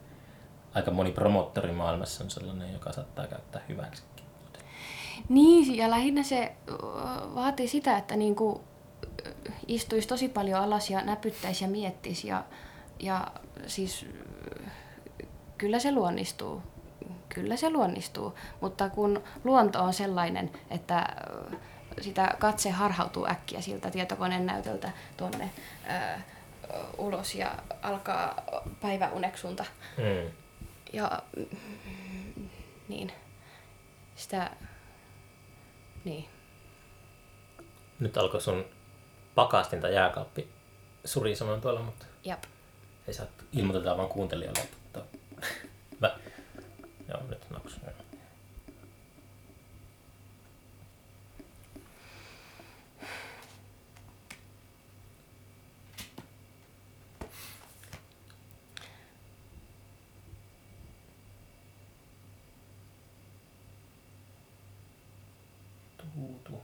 aika moni promottori maailmassa on sellainen, joka saattaa käyttää hyväksikin. Niin, ja lähinnä se vaatii sitä, että niinku ö, istuisi tosi paljon alas ja näpyttäisi ja miettisi. Ja, ja siis kyllä se luonnistuu. Kyllä se luonnistuu. Mutta kun luonto on sellainen, että sitä katse harhautuu äkkiä siltä tietokoneen näytöltä tuonne ö, ulos ja alkaa päiväuneksunta. Mm. Ja mm, niin, sitä, niin. Nyt alkoi sun pakastin tai jääkaappi surisemaan tuolla, mutta Jap. ei saa ilmoitetaan vaan kuuntelijalle. Että mä, joo, nyt. Tuutu.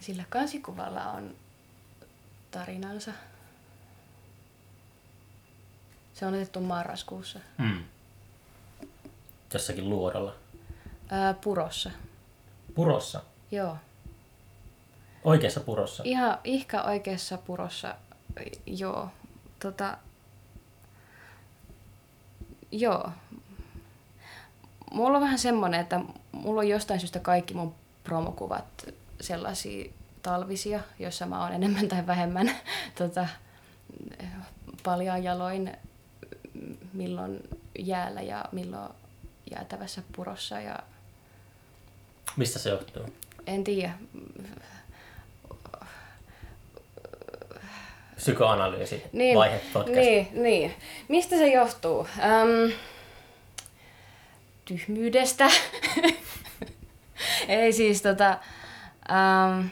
Sillä kansikuvalla on tarinansa. Se on otettu marraskuussa. Mm. Jossakin luodolla. Ää, purossa. Purossa. Joo. Oikeassa purossa. Ihan ihka oikeassa purossa. Joo. Tota, joo. Mulla on vähän semmoinen, että mulla on jostain syystä kaikki mun promokuvat sellaisia talvisia, joissa mä oon enemmän tai vähemmän tota, paljaan jaloin milloin jäällä ja milloin jäätävässä purossa. Ja Mistä se johtuu? en tiedä. Psykoanalyysi Niin, vaihe podcast. niin, niin. Mistä se johtuu? Öm, tyhmyydestä. Ei siis tota... Öm,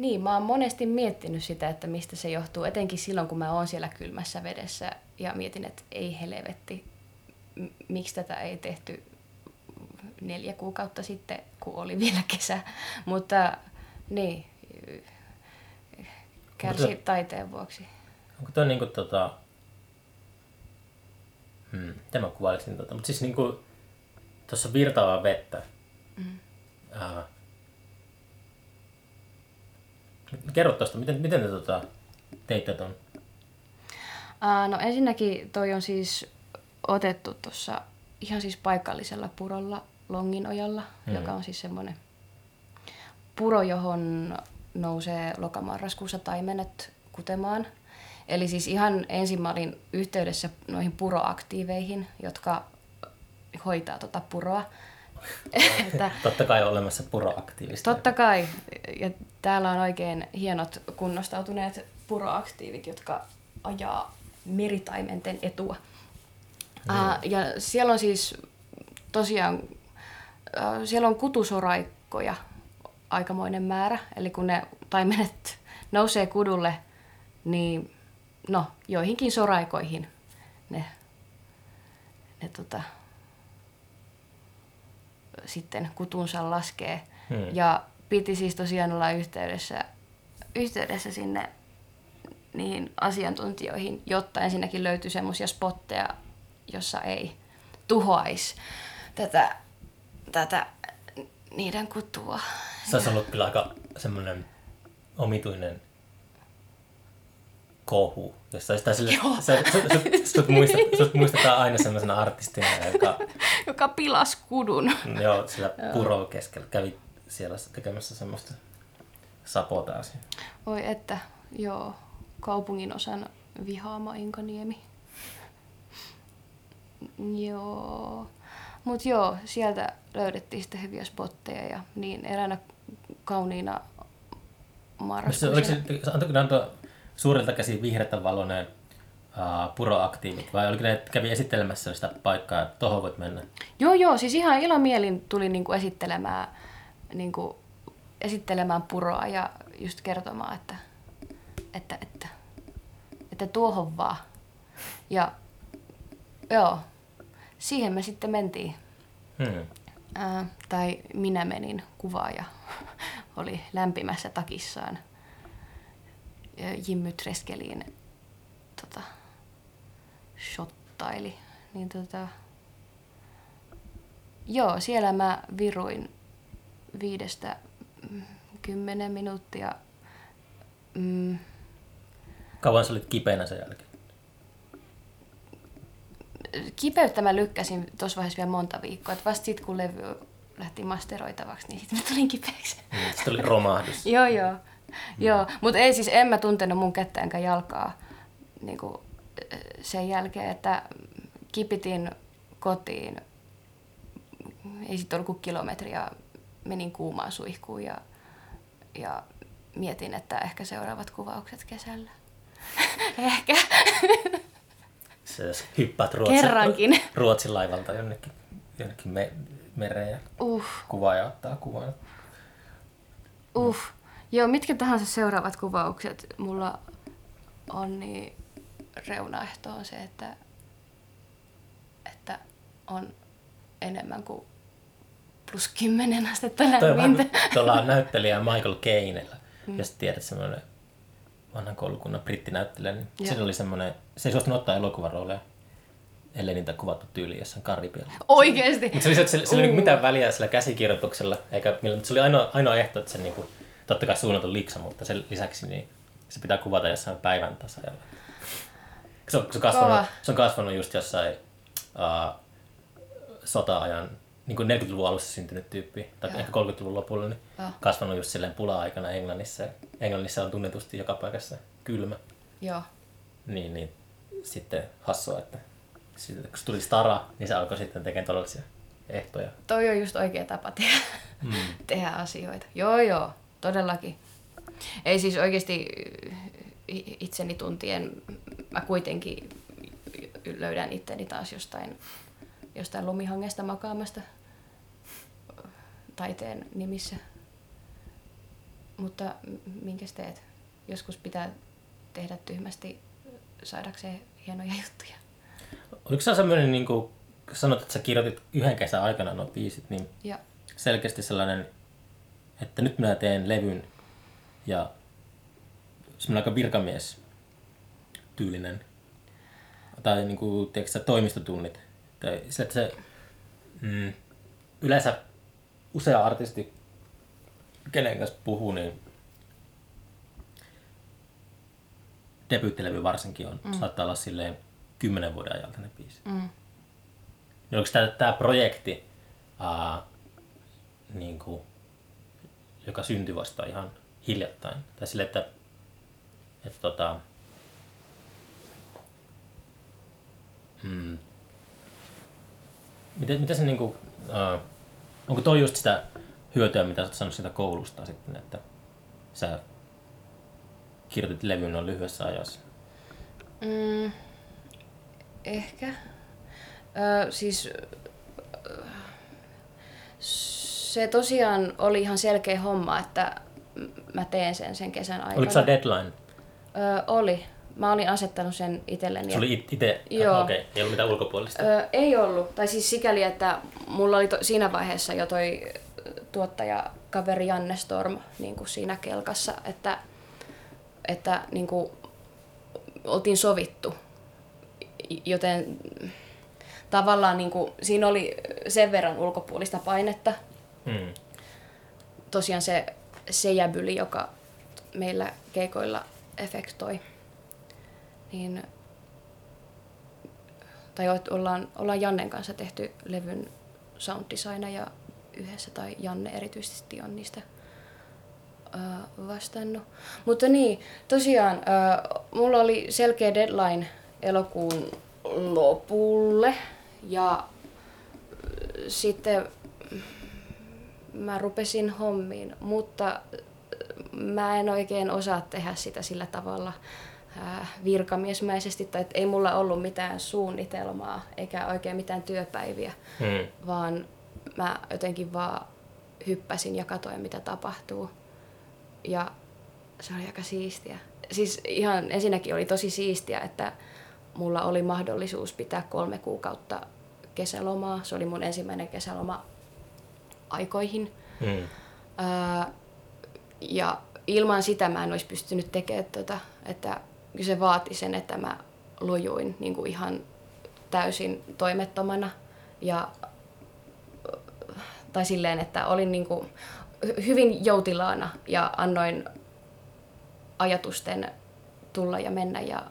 Niin, mä oon monesti miettinyt sitä, että mistä se johtuu, etenkin silloin, kun mä oon siellä kylmässä vedessä ja mietin, että ei helvetti, miksi tätä ei tehty neljä kuukautta sitten, kun oli vielä kesä. Mutta niin, kärsi Mutta- taiteen vuoksi. Onko toi niinku tota... Hmm, miten mä kuvailisin tota? Mutta siis niinku tuossa virtaavaa vettä. Mm. Ää, kerro tuosta, miten, miten te tota, teitte ton? Aa, no ensinnäkin toi on siis otettu tuossa ihan siis paikallisella purolla Longinojalla, Mm. joka on siis semmoinen puro, johon nousee lokamarraskuussa taimenet kutemaan. Eli siis ihan ensin mä olin yhteydessä noihin puroaktiiveihin, jotka hoitaa tota puroa. että Totta kai olemassa puroaktiivista. Totta kai. Ja täällä on oikein hienot kunnostautuneet puroaktiivit, jotka ajaa meritaimenten etua. Mm. Uh, ja siellä on siis tosiaan, uh, siellä on kutusoraikkoja aikamoinen määrä. Eli kun ne taimenet nousee kudulle, niin no, joihinkin soraikoihin ne, ne tota, sitten kutunsa laskee. Hmm. Ja piti siis tosiaan olla yhteydessä, yhteydessä sinne niihin asiantuntijoihin, jotta ensinnäkin löytyy semmoisia spotteja, jossa ei tuhoaisi tätä, tätä niiden kutua. Se olisi ollut kyllä aika semmoinen omituinen kohu. Jossa sitä sille, sä, sut, sut, muistat, sut muistetaan aina semmoisena artistina, joka Joka pilas kudun. joo, sillä puro keskellä kävi siellä tekemässä semmoista sapotaasia. Oi että, joo, kaupungin osan vihaama Inkaniemi. Joo. Mut joo, sieltä löydettiin sitten hyviä spotteja ja niin eräänä kauniina Se, marraskuisena. oliko se, antoiko ne antoi suurilta käsin vihreätä valoneen uh, puroaktiivit vai oliko ne, kävi esittelemässä sitä paikkaa, että tohon voit mennä? Joo, joo, siis ihan ilomielin tuli niinku esittelemään, niinku, esittelemään puroa ja just kertomaan, että, että, että, että tuohon vaan. Ja joo, siihen me sitten mentiin. Hmm. Ää, tai minä menin kuvaaja oli lämpimässä takissaan Jimmy Treskeliin tota, shottaili. Niin tota, joo, siellä mä viruin viidestä mm, kymmenen minuuttia. Mm, Kauan sä olit kipeänä sen jälkeen? kipeyttä mä lykkäsin tuossa vaiheessa vielä monta viikkoa. Et vasta sitten kun levy lähti masteroitavaksi, niin sitten mä tulin kipeäksi. Hmm. Sitten oli romahdus. Joo, joo. Joo, mutta ei siis, en mä tuntenut mun kättä enkä jalkaa niin kuin, sen jälkeen, että kipitin kotiin. Ei sitten ollut kuin kilometri ja menin kuumaan suihkuun ja, ja mietin, että ehkä seuraavat kuvaukset kesällä. ehkä. Se, jos hyppäät Ruotsin, Kerrankin. Ruotsin laivalta jonnekin, jonnekin me, mereen ja Uh, kuvaaja ottaa kuvan. uh. Joo, mitkä tahansa seuraavat kuvaukset mulla on, niin reunaehto on se, että, että on enemmän kuin plus 10 astetta on lämmintä. tuolla näyttelijä Michael Cainella, jos tiedät semmoinen vanhan koulukunnan brittinäyttelijä, niin Joo. sillä oli semmoinen, se ei suostunut ottaa elokuvarooleja, ellei niitä kuvattu tyyliin jossain Karibialla. Oikeesti? Mutta se oli se, sillä, sillä ei ollut mitään väliä sillä käsikirjoituksella, eikä millä, se oli ainoa, ainoa ehto, että se niinku, totta kai suunnaton liksa, mutta sen lisäksi niin se pitää kuvata jossain päivän tasajalla. Se on, se on, kasvanut, Kova. se on kasvanut just jossain uh, sota-ajan, niin kuin 40-luvun alussa syntynyt tyyppi, tai Joo. ehkä 30-luvun lopulla, niin Joo. kasvanut just silleen pula-aikana Englannissa. Englannissa on tunnetusti joka paikassa kylmä. Joo. Niin, niin sitten hassua, että sitten, kun tuli Stara, niin se alkoi sitten tekemään todellisia ehtoja. Toi on just oikea tapa tehdä, mm. tehdä asioita. Joo, joo, todellakin. Ei siis oikeasti i- itseni tuntien, mä kuitenkin löydän itteni taas jostain, jostain lumihangesta makaamasta taiteen nimissä. Mutta m- minkäs teet? Joskus pitää tehdä tyhmästi saadakseen hienoja juttuja. Oliko se semmoinen, niin kuin sanot, että sä kirjoitit yhden kesän aikana nuo biisit, niin Ja selkeästi sellainen, että nyt minä teen levyn ja semmoinen aika virkamies tyylinen tai niin kuin, tiedätkö, toimistotunnit. Tai sillä, että se, mm, yleensä usea artisti, kenen kanssa puhuu, niin debyyttilevy varsinkin on, mm. saattaa olla silleen kymmenen vuoden ajalta ne biisit. mm, Niin onko tämä, tämä projekti, ää, niin kuin, joka syntyi vasta ihan hiljattain? Tai sille, että, että tota, mm, miten, miten se niin kuin, ää, onko toi just sitä hyötyä, mitä sä oot siitä koulusta sitten, että sä kirjoitit levyn noin lyhyessä ajassa? Mm, ehkä. Ö, siis ö, se tosiaan oli ihan selkeä homma, että mä teen sen sen kesän aikana. Oliko se deadline? Ö, oli. Mä olin asettanut sen itselleni. Se oli itse, Joo. okei, okay, ei ollut mitään ulkopuolista. Ö, ei ollut. Tai siis sikäli, että mulla oli to, siinä vaiheessa jo toi tuottaja kaveri Janne Storm niin kuin siinä kelkassa, että, että niin kuin, oltiin sovittu. Joten tavallaan niin kuin, siinä oli sen verran ulkopuolista painetta. Mm. Tosiaan se sejäbyli, joka meillä keikoilla efektoi. Niin tai ollaan, ollaan Jannen kanssa tehty levyn sound designia yhdessä, tai Janne erityisesti on niistä ö, vastannut. Mutta niin, tosiaan, ö, mulla oli selkeä deadline elokuun lopulle, ja sitten mä rupesin hommiin, mutta mä en oikein osaa tehdä sitä sillä tavalla ää, virkamiesmäisesti, tai että ei mulla ollut mitään suunnitelmaa eikä oikein mitään työpäiviä, Mm. vaan mä jotenkin vaan hyppäsin ja katoin, mitä tapahtuu. Ja se oli aika siistiä. Siis ihan ensinnäkin oli tosi siistiä, että mulla oli mahdollisuus pitää kolme kuukautta kesälomaa. Se oli mun ensimmäinen kesäloma aikoihin. Mm. Ää, ja ilman sitä mä en olisi pystynyt tekemään tota, että se vaati sen, että mä lojuin niin kuin ihan täysin toimettomana ja tai silleen, että olin niin kuin hy- hyvin joutilaana ja annoin ajatusten tulla ja mennä ja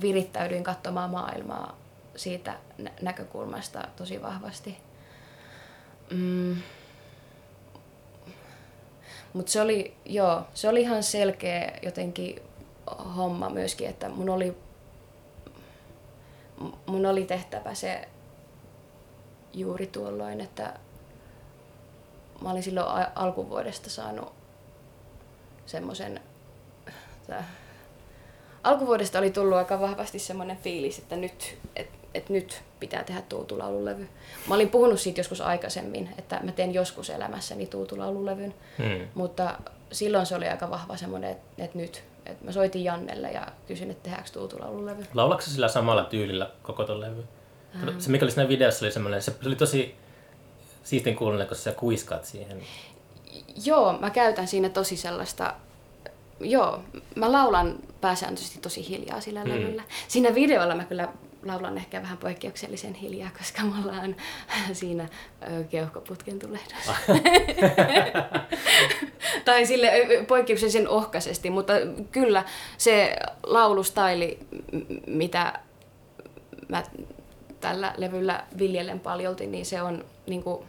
virittäydyin katsomaan maailmaa siitä nä- näkökulmasta tosi vahvasti. Mm. Mutta se oli, joo, se oli ihan selkeä jotenkin homma myöskin, että mun oli, mun oli tehtävä se juuri tuolloin, että mä olin silloin alkuvuodesta saanut semmoisen, alkuvuodesta oli tullut aika vahvasti semmoinen fiilis, että nyt, et, et nyt pitää tehdä tuutulaululevy. Mä olin puhunut siitä joskus aikaisemmin, että mä teen joskus elämässäni tuutulaululevyn, Mm. mutta silloin se oli aika vahva semmoinen, että, että nyt. Että mä soitin Jannelle ja kysyin, että tehdäänkö tuutulaululevy. Laulatko sillä samalla tyylillä koko ton levy? Se mikä oli siinä videossa oli semmoinen, se, oli tosi siistin kuulonen, kun sä kuiskaat siihen. Joo, mä käytän siinä tosi sellaista joo, mä laulan pääsääntöisesti tosi hiljaa sillä mm. levyllä. Siinä videolla mä kyllä laulan ehkä vähän poikkeuksellisen hiljaa, koska mulla on siinä keuhkoputken tulehdus. tai sille poikkeuksellisen ohkaisesti, mutta kyllä se laulustaili, mitä mä tällä levyllä viljelen paljolti, niin se on niin kuin,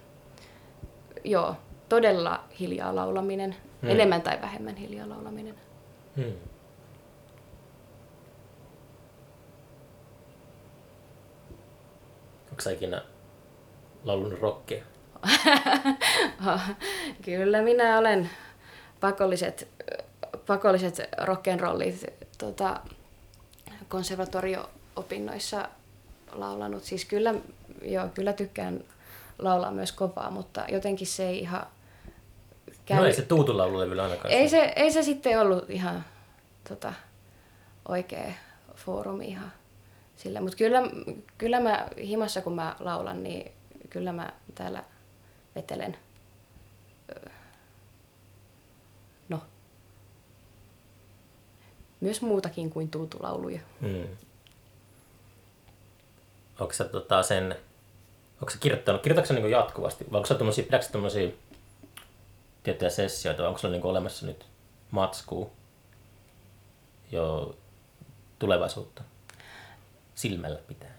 joo, todella hiljaa laulaminen. Hmm. Enemmän tai vähemmän hiljaa laulaminen. Hmm. Onko sä ikinä laulunut rockia? Kyllä minä olen pakolliset, pakolliset rock'n'rollit tota, konservatorio-opinnoissa laulanut. Siis kyllä, joo, kyllä tykkään laulaa myös kovaa, mutta jotenkin se ei ihan käy. No ei se Tuutun laululevyllä ainakaan. Ei se, ei se sitten ollut ihan tota, oikea foorumi ihan sillä. Mutta kyllä, kyllä mä himassa kun mä laulan, niin kyllä mä täällä vetelen. No. Myös muutakin kuin tuutulauluja. Hmm. Onko sä tota sen, onko sä kirjoittanut, kirjoitatko niin jatkuvasti, vai onko sä tommosia, pidätkö tommosia tiettyjä sessioita, vai onko sulla niin olemassa nyt matskuu jo tulevaisuutta silmällä pitää?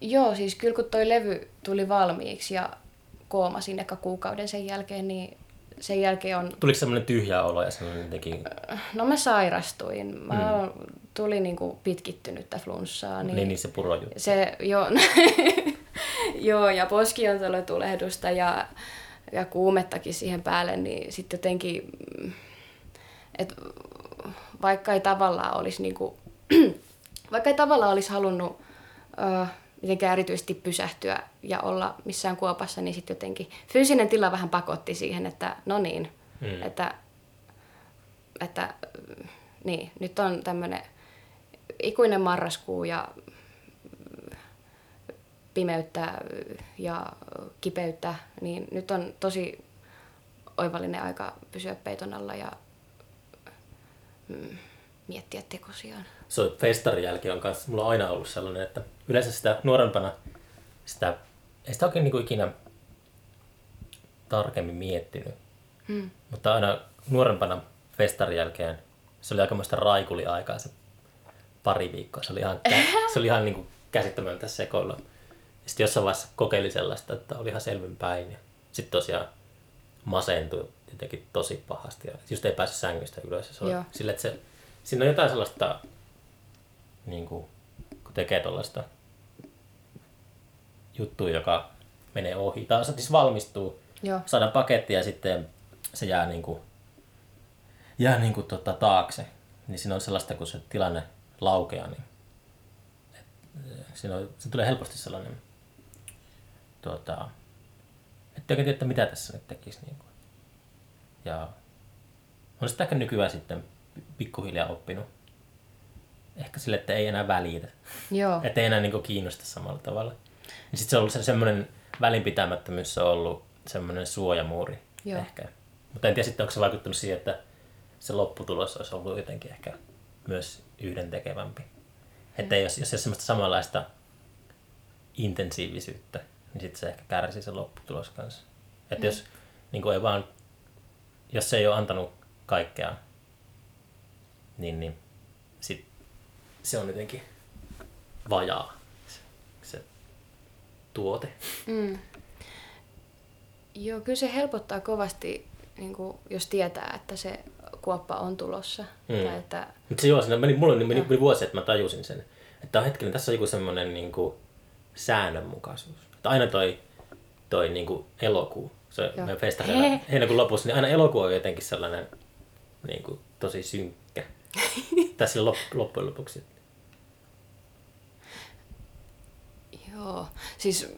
Joo, siis kyllä kun toi levy tuli valmiiksi ja kooma sinne kuukauden sen jälkeen, niin sen jälkeen on... Tuliko semmoinen tyhjä olo ja semmoinen jotenkin... No mä sairastuin. Mä mm. tuli niinku pitkittynyttä flunssaa. Niin, niin, niin se puro Se, joo, joo, ja tulehdusta ja, ja kuumettakin siihen päälle, niin sitten jotenkin... Et vaikka ei tavallaan olisi niinku, vaikka ei tavallaan olisi halunnut uh, mitenkään erityisesti pysähtyä ja olla missään kuopassa, niin sitten jotenkin fyysinen tila vähän pakotti siihen, että no niin, mm. että, että niin, nyt on tämmöinen ikuinen marraskuu ja pimeyttä ja kipeyttä, niin nyt on tosi oivallinen aika pysyä peiton alla ja mm, miettiä tekosiaan. Se festarin jälkeen on kanssa, mulla on aina ollut sellainen, että yleensä sitä nuorempana sitä, ei sitä oikein niin kuin ikinä tarkemmin miettinyt. Hmm. Mutta aina nuorempana festarin jälkeen se oli aikamoista raikuliaikaa se pari viikkoa. Se oli ihan, se oli ihan niin kuin sekoilla. Sitten jossain vaiheessa kokeili sellaista, että oli ihan selvin päin. Sitten tosiaan masentui jotenkin tosi pahasti. Ja just ei pääse sängystä ylös. Se on sille, että se siinä on jotain sellaista, niin kuin, kun tekee tuollaista juttua, joka menee ohi. Tai siis valmistuu, Joo. saadaan paketti ja sitten se jää, niin kuin, jää niin kuin, tota, taakse. Niin siinä on sellaista, kun se tilanne laukeaa, niin et, siinä on, se tulee helposti sellainen, tuota, että oikein tiedä, mitä tässä nyt tekisi. Niin kuin. Ja on sitten ehkä nykyään sitten pikkuhiljaa oppinut. Ehkä sille, että ei enää välitä. Joo. että ei enää niin kiinnosta samalla tavalla. Ja sitten se on ollut se, semmoinen välinpitämättömyys on ollut semmoinen suojamuuri Joo. ehkä. Mutta en tiedä sitten, onko se vaikuttanut siihen, että se lopputulos olisi ollut jotenkin ehkä myös yhdentekevämpi. Että jos, jos ei ole semmoista samanlaista intensiivisyyttä, niin sitten se ehkä kärsii se lopputulos kanssa. Että mm. jos, niin ei vaan, jos se ei ole antanut kaikkea niin, niin sit se on jotenkin vajaa se, se tuote. Mm. Joo, kyllä se helpottaa kovasti, niin kuin, jos tietää, että se kuoppa on tulossa. Mm. Tai että... Mutta se joo, siinä meni, mulla meni, meni vuosi, että mä tajusin sen. Että hetkinen, tässä on joku semmoinen niin kuin, säännönmukaisuus. Että aina toi, toi niin kuin elokuu, se meidän festareilla heinäkuun lopussa, niin aina elokuu on jotenkin sellainen niin kuin, tosi synkkä. tässä loppujen lopuksi. Joo, siis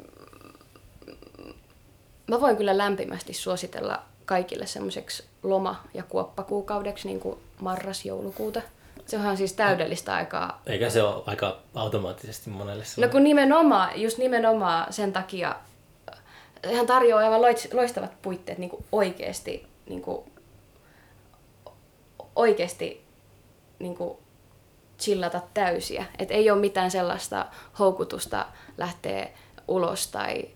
mä voin kyllä lämpimästi suositella kaikille semmoiseksi loma- ja kuoppakuukaudeksi niin kuin marras-joulukuuta. Se onhan siis täydellistä aikaa. Eikä se ole aika automaattisesti monelle No kun nimenomaan, just nimenomaan sen takia, hän tarjoaa aivan loistavat puitteet niin kuin oikeasti, niin kuin, oikeasti niin kuin, chillata täysiä. Et ei ole mitään sellaista houkutusta lähteä ulos tai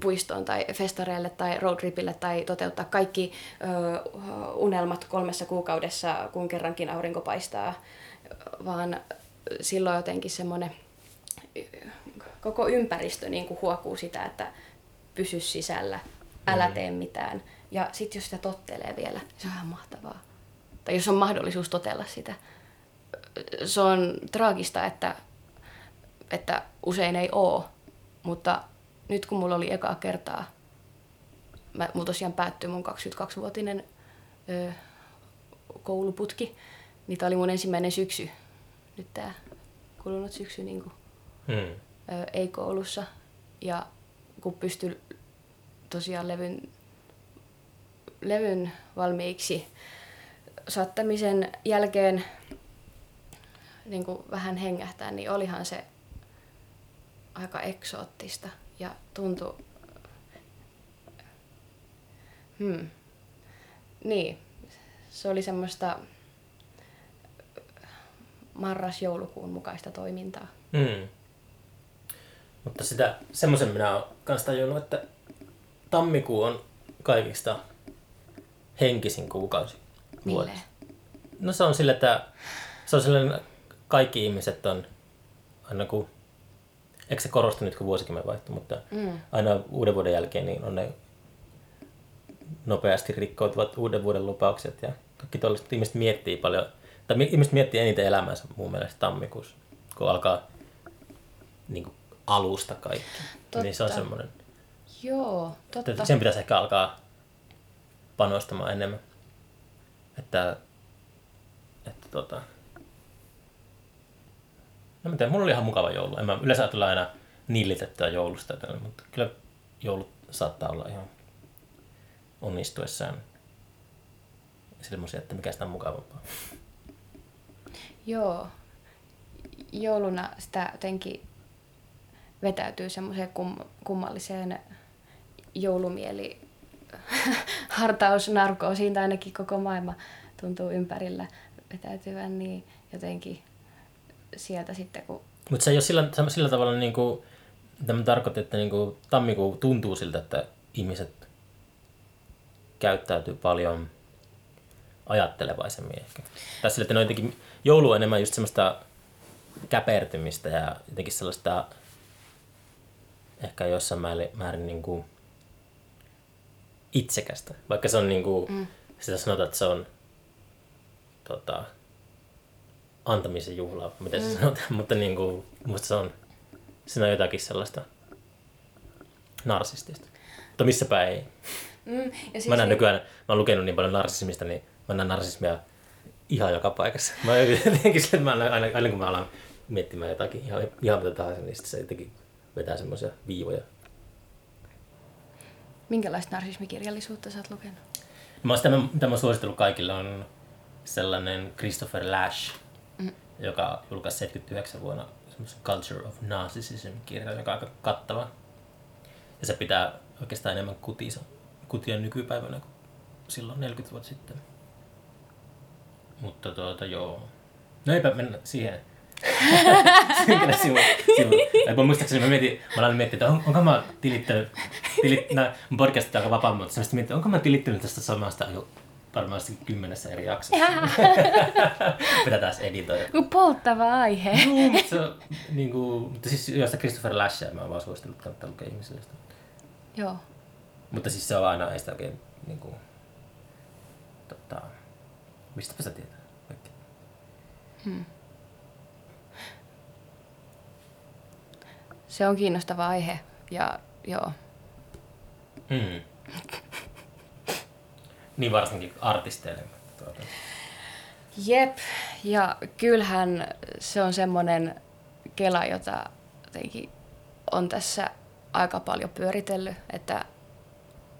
puistoon tai festareille tai roadtripille tai toteuttaa kaikki ö, unelmat kolmessa kuukaudessa, kun kerrankin aurinko paistaa, vaan silloin jotenkin semmoinen koko ympäristö niin kuin huokuu sitä, että pysy sisällä, älä tee mitään. Ja sitten jos sitä tottelee vielä, se on ihan mahtavaa. Tai jos on mahdollisuus totella sitä. Se on traagista, että, että usein ei oo, mutta nyt kun mulla oli ekaa kertaa, mä, mulla tosiaan päättyi mun 22-vuotinen ö, kouluputki, niin tää oli mun ensimmäinen syksy. Nyt tää kulunut syksy niin kuin, Mm. ö, ei-koulussa. Ja kun pystyi tosiaan levyn, levyn valmiiksi saattamisen jälkeen niin kuin vähän hengähtää, niin olihan se aika eksoottista ja tuntui... Hmm. Niin, se oli semmoista marras-joulukuun mukaista toimintaa. Mm. Mutta sitä, semmoisen minä olen kanssa tajunnut, että tammikuu on kaikista henkisin kuukausi vuodessa. Milleen? No se on sille, että se on sellainen, kaikki ihmiset on aina kun, eikö se korostu nyt kun vuosikymmen vaihtui, mutta Mm. aina uuden vuoden jälkeen niin on ne nopeasti rikkoutuvat uuden vuoden lupaukset ja kaikki tuollaiset ihmiset miettii paljon, tai mi- ihmiset miettii eniten elämänsä mun mielestä tammikuussa, kun alkaa niin kuin alusta kaikki. Totta. Niin se on semmoinen, Joo, totta. sen pitäisi ehkä alkaa panostamaan enemmän. Että, että tota, no miten, mulla oli ihan mukava joulu. En mä yleensä tule aina nillitettyä joulusta, mutta kyllä joulut saattaa olla ihan onnistuessaan semmoisia, että mikä sitä on mukavampaa. Joo. Jouluna sitä jotenkin vetäytyy semmoiseen kum, kummalliseen joulumieli hartausnarkoosiin, tai ainakin koko maailma tuntuu ympärillä vetäytyvän niin jotenkin sieltä sitten, kun Mutta se ei ole sillä, sillä tavalla, niin kuin, mitä mä tarkoitan, että niin kuin, tammikuu tuntuu siltä, että ihmiset käyttäytyy paljon ajattelevaisemmin ehkä. Tai sillä, että ne on jotenkin, joulu on enemmän just semmoista käpertymistä ja jotenkin sellaista ehkä jossain määrin, määrin niin kuin itsekästä. Vaikka se on niin kuin, mm. sitä sanotaan, että se on tota, antamisen juhlaa, miten se sanotaan, mutta niin kuin, musta se on, siinä on jotakin sellaista narsistista. Mutta missäpä ei. Mm, ja siis Mä näen niin- nykyään, mä oon lukenut niin paljon narsismista, niin mä näen narsismia ihan joka paikassa. Mä jotenkin sille, että mä aina, aina, aina, kun mä alan miettimään jotakin ihan, ihan mitä tahansa, niin sit se jotenkin vetää semmoisia viivoja. Minkälaista narsismikirjallisuutta sä oot lukenut? Mä, sitä, mitä mä oon suositellut kaikille on sellainen Christopher Lash, mm. joka julkaisi 79 vuonna Culture of Narcissism-kirjan, joka on aika kattava. Ja se pitää oikeastaan enemmän kutinsa, kutia nykypäivänä kuin silloin 40 vuotta sitten. Mutta tuota joo. No eipä mennä siihen. Synkänä sivu. sivu. Mä muistaakseni mä mietin, mä aloin miettiä, että on, onko mä tilittänyt, tilit, no, mun podcast on aika vapaa, mutta sitten mietin, onko mä tilittänyt tästä samasta jo varmaan kymmenessä eri jaksossa. Pitää taas editoida. Polttava aihe. Joo, mutta se on niin kuin, mutta siis josta Christopher Lashia mä oon vaan suositellut kannattaa lukea ihmisille. sitä. Joo. Mutta siis se on aina, ei sitä oikein niin kuin, tota, mistäpä sä tietää kaikki. Se on kiinnostava aihe. Ja joo. Mm. niin varsinkin artisteille. Tuota. Jep, ja kyllähän se on semmoinen kela, jota jotenkin on tässä aika paljon pyöritellyt, että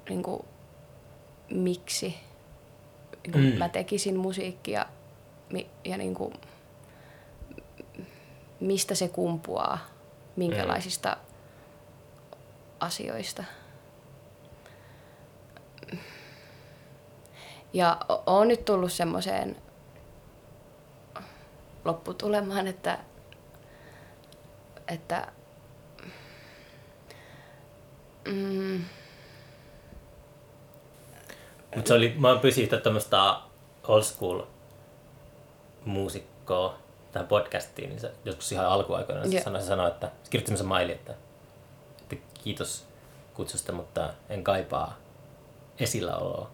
niin kuin, miksi niin kuin Mm. mä tekisin musiikkia ja niin kuin, mistä se kumpuaa, minkälaisista asioista. Ja- Ja o- oon nyt tullut semmoiseen lopputulemaan, että, että mm, Mutta se oli, mä oon pysynyt tämmöistä old school muusikkoa tähän podcastiin, niin se joskus ihan alkuaikoina se Joo. sanoi, se sanoi, että se kirjoitti semmoisen maili, että, että kiitos kutsusta, mutta en kaipaa esilläoloa.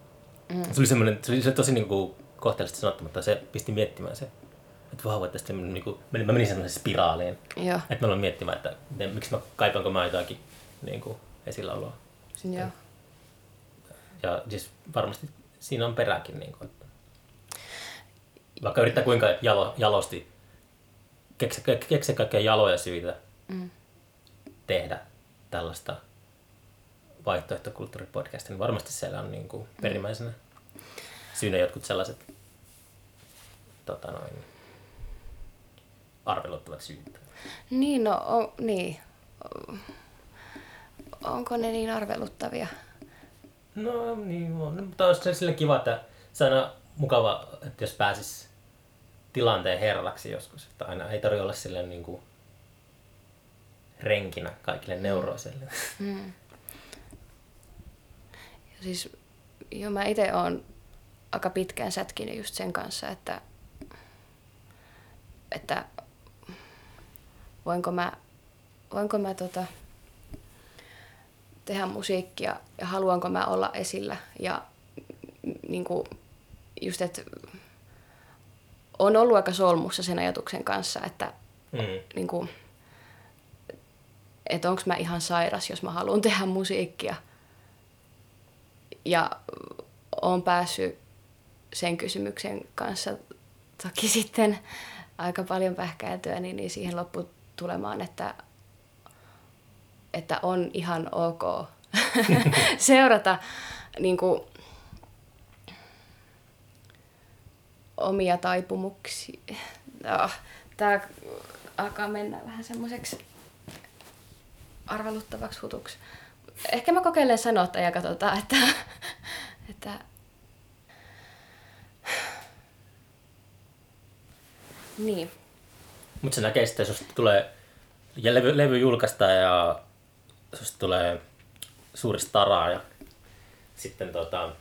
Mm. Se oli semmoinen, se oli, se tosi niin kuin kohteellisesti sanottu, mutta se pisti miettimään se, että vau, että sitten niin kuin, mä menin semmoiseen spiraaliin, joo, että mä aloin miettimään, että miten, miksi mä kaipaanko mä jotakin niin kuin esilläoloa. joo. Ja siis varmasti siinä on perääkin. Niin kuin, että vaikka yrittää kuinka jalo, jalosti keksiä, keksiä kaikkia jaloja syitä Mm. tehdä tällaista vaihtoehtokulttuuripodcastia, niin varmasti siellä on niin kuin perimmäisenä syynä jotkut sellaiset tota noin, arveluttavat syyt. Niin, no, on, niin. Onko ne niin arveluttavia? No niin, on. Mutta olisi se sille kiva, että se on mukava, että jos pääsis tilanteen herraksi joskus. Että aina ei tarvitse olla silleen niin kuin renkinä kaikille neuroisille. Mm. Ja siis, joo, mä itse oon aika pitkään sätkinyt just sen kanssa, että, että voinko mä, voinko mä tota, tehdä musiikkia ja haluanko mä olla esillä. Ja niin kuin, just, että on ollut aika solmussa sen ajatuksen kanssa, että Mm. niin kuin, että onko mä ihan sairas, jos mä haluan tehdä musiikkia. Ja on päässyt sen kysymyksen kanssa toki sitten aika paljon pähkäiltyä, niin, niin siihen lopputulemaan, että, että on ihan ok seurata niin kuin, omia taipumuksia. No, Tämä alkaa mennä vähän semmoiseksi arveluttavaksi hutuksi. Ehkä mä kokeilen sanottaa ja katsotaan, että, että niin. Mutta se näkee sitten, jos tulee ja levy, levy julkaistaan ja susta tulee suuri stara ja sitten tota,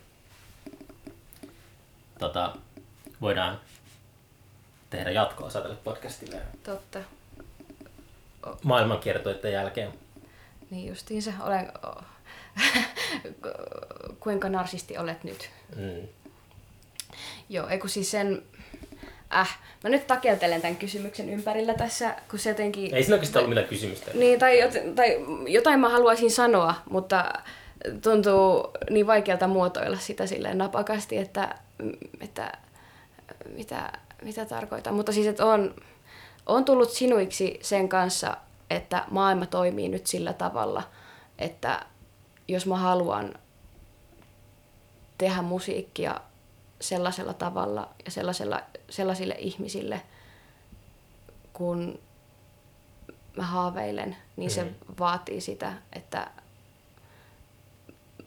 tota, voidaan tehdä jatko-osa tälle podcastille Totta. maailmankiertoiden jälkeen. Niin justiinsa. Olen... Kuinka narsisti olet nyt? Mm. Joo, ei kun siis sen... Äh, mä nyt takeltelen tämän kysymyksen ympärillä tässä, kun se jotenkin... Ei siinä oikeastaan ollut mitään kysymystä. Niin, tai, jot- tai jotain mä haluaisin sanoa, mutta tuntuu niin vaikealta muotoilla sitä silleen napakasti, että, että mitä, mitä tarkoitan. Mutta siis, että on, on tullut sinuiksi sen kanssa, että maailma toimii nyt sillä tavalla, että jos mä haluan tehdä musiikkia sellaisella tavalla ja sellaisella, sellaisille ihmisille, kun mä haaveilen, niin se Mm. vaatii sitä, että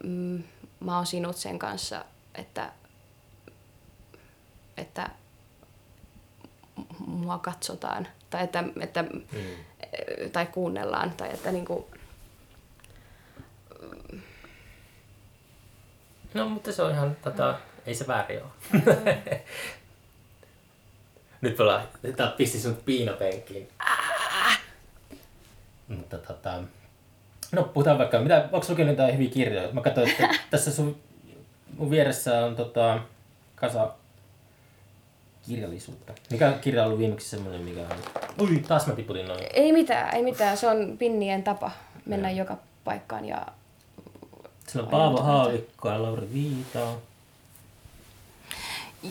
mm, mä oon sinut sen kanssa, että, että mua katsotaan tai, että, että, Mm. tai kuunnellaan tai että niinku, No, mutta se on ihan, tota, ei se väärin ole. Nyt me ollaan, tää pisti sun piinapenkiin. Mutta tota, no puhutaan vaikka, mitä, onko lukenut jotain hyviä kirjoja? Mä katsoin, että tässä sun, mun vieressä on tota, kasa kirjallisuutta. Mikä kirja on ollut viimeksi semmoinen, mikä on... Ui, taas mä tiputin noin. ei mitään, ei mitään, se on pinnien tapa mennä joka paikkaan ja Siellä on Paavo Haavikko ja Lauri Viita.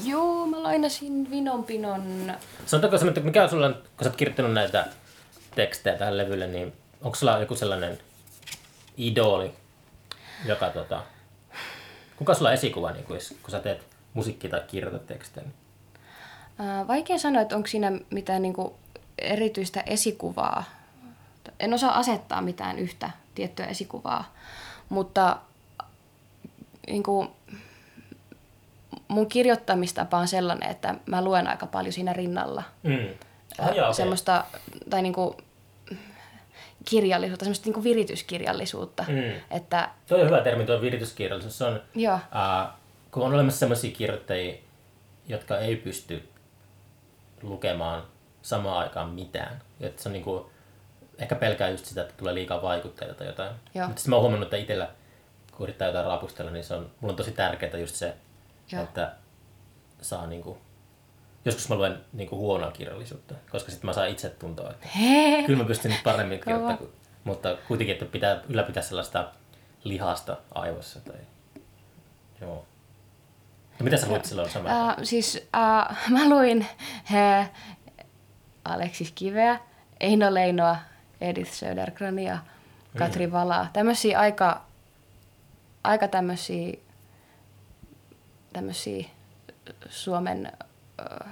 Joo, mä lainasin Vinonpinon. Sanotaanko se, että mikä on sulla, kun sä oot kirjoittanut näitä tekstejä tähän levylle, niin onko sulla joku sellainen idoli, joka tota, kuka sulla on esikuva, niin kun sä teet musiikkia tai kirjoitat tekstejä? Niin? Ää, vaikea sanoa, että onko siinä mitään niinku erityistä esikuvaa. En osaa asettaa mitään yhtä tiettyä esikuvaa, mutta niinku, mun kirjoittamistapa on sellainen, että mä luen aika paljon siinä rinnalla. Mm. Ah, okei. semmoista, tai niinku kirjallisuutta, semmoista niinku virityskirjallisuutta. Mm. Että Tuo on hyvä termi, tuo virityskirjallisuus. Se on, joo, ää, kun on olemassa sellaisia kirjoittajia, jotka ei pysty lukemaan samaan aikaan mitään. Että se on niinku, ehkä pelkää just sitä, että tulee liikaa vaikutteita tai jotain. Joo. Mutta sitten mä oon huomannut, että itsellä, kun yrittää jotain rapustella, niin se on, mulla on tosi tärkeää just se, Joo. että saa niinku, joskus mä luen niinku huonoa kirjallisuutta, koska sitten mä saan itse tuntua, että Hee. kyllä mä pystyn nyt paremmin kirjoittamaan, kuin- mutta kuitenkin, että pitää ylläpitää sellaista lihasta aivossa. Tai... Joo. Ja mitä sä luit silloin samaan? Äh, siis äh, mä luin äh, Aleksis Kiveä, Eino Leinoa, Edith Södergrania, Katri Valaa. Tämmöisiä aika, aika tämmöisiä, tämmöisiä Suomen äh,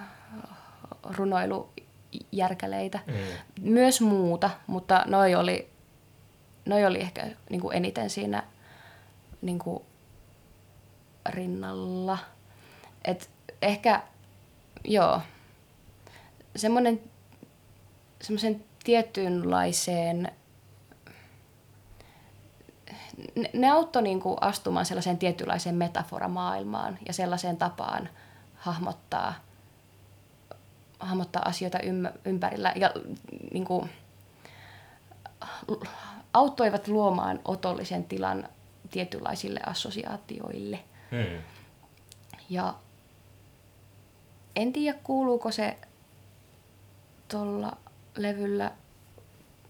runoilujärkäleitä. Mm. Myös muuta, mutta noi oli, noi oli ehkä niin kuin eniten siinä niin kuin rinnalla. Et ehkä, joo, semmoinen semmoisen tietynlaiseen, ne, ne auttoi niinku astumaan sellaiseen tietynlaiseen metaforamaailmaan ja sellaiseen tapaan hahmottaa, hahmottaa asioita ympärillä ja niinku, auttoivat luomaan otollisen tilan tietynlaisille assosiaatioille. Mm. Ja en tiedä, kuuluuko se tuolla levyllä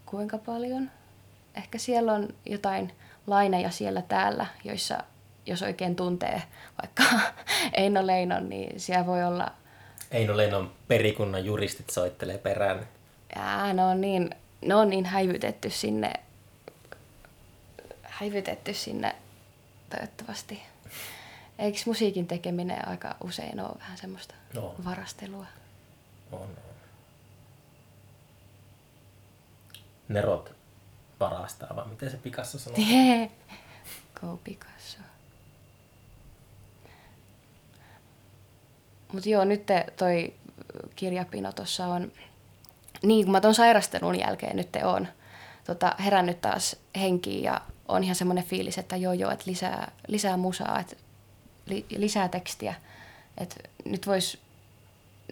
kuinka paljon. Ehkä siellä on jotain laineja siellä täällä, joissa jos oikein tuntee vaikka Eino Leinon, niin siellä voi olla, Eino Lennon perikunnan juristit soittelee perään. ää, ne on niin, ne on niin häivytetty sinne, häivytetty sinne toivottavasti. Eikö musiikin tekeminen aika usein ole vähän semmoista No. varastelua? On, on. Nerot varastaa, vai miten se Picasso sanoo? Go Picasso. Mut joo, nyt te- toi kirjapino tuossa on, niin kun mä ton sairastelun jälkeen nyt te on tota, herännyt taas henkiin ja on ihan semmoinen fiilis, että joo joo, että lisää, lisää musaa, että li, lisää tekstiä. Että nyt vois,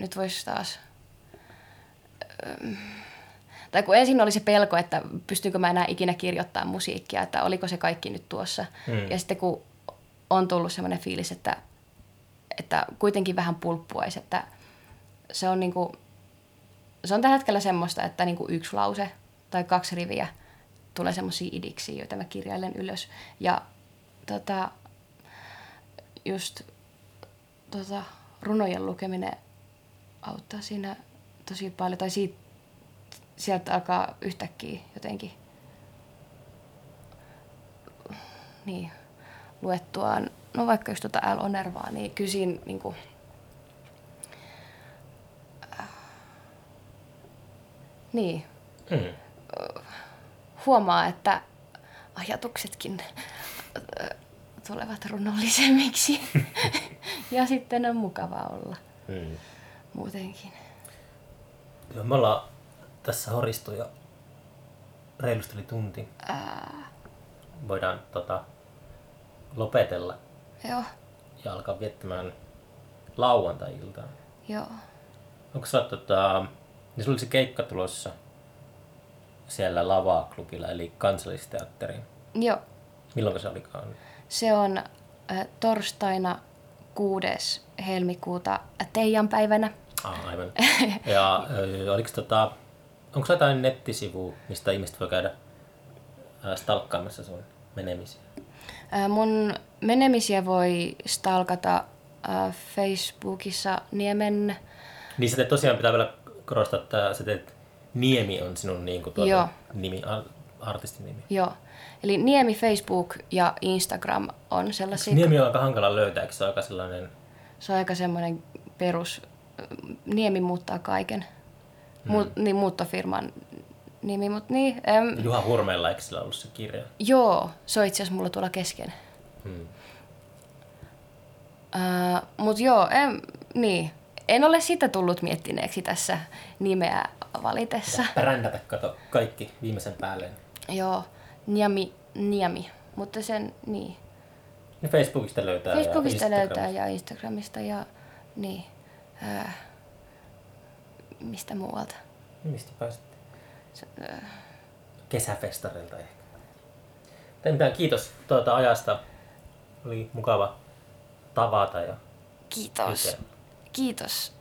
nyt vois taas tai kun ensin oli se pelko, että pystynkö mä enää ikinä kirjoittamaan musiikkia, että oliko se kaikki nyt tuossa. Mm. Ja sitten kun on tullut semmoinen fiilis, että, että kuitenkin vähän pulppuaisi, että se on, niinku, se on tällä hetkellä semmoista, että niinku yksi lause tai kaksi riviä tulee semmoisia idiksi, joita mä kirjailen ylös. Ja tota, just tota, runojen lukeminen auttaa siinä tosi paljon. Tai siitä, sieltä alkaa yhtäkkiä jotenkin niin, luettuaan, no vaikka just tuota L. Onervaa, niin kyllä siinä niin kuin, niin, Mm. huomaa, että ajatuksetkin äh, tulevat runollisemmiksi. ja sitten on mukava olla Mm. muutenkin. Joo, me ollaan tässä horistu jo reilusti yli tunti. Ää, Voidaan tota, lopetella joo, ja alkaa viettämään lauantai-iltaa. joo. Onko sä, tota, niin sulla oli se keikka tulossa siellä Lava-klubilla, eli kansallisteatteriin. Joo, Milloin se olikaan? Se on äh, torstaina 6. helmikuuta Teijan päivänä. Ah, aivan. Ja ö, oliko tota, onko jotain nettisivu, mistä ihmiset voi käydä ää, stalkkaamassa sun menemisiä? Ää, Mun menemisiä voi stalkata Facebookissa Niemen, Niin sitten tosiaan pitää vielä korostaa, että sä teet Niemi on sinun niin kuin tuota Joo. nimi, ar- artistin nimi. joo. Eli Niemi Facebook ja Instagram on sellaisia, Niemi on aika hankala löytää, eikö se ole aika sellainen... se on aika semmoinen perus, Niemi muuttaa kaiken, Mu, niin muuttofirman nimi, mutta niin, äm, Juha Hurmeella, eikö sillä ollut se kirja? joo, se on itse asiassa mulla tuolla kesken. Hmm. Uh, Mutta joo, en, niin. en ole sitä tullut miettineeksi tässä nimeä valitessa. Brändätä, kato, kaikki viimeisen päälle. Joo, Niami, Niami. Mutta sen, niin. Ja Facebookista löytää Facebookista ja löytää ja Instagramista ja niin. Ää, mistä muualta? Mistä pääsit? Se, ää, Kesäfestareilta ehkä. Tai mitään, kiitos tuota ajasta. Oli mukava tavata ja kiitos. Kiitos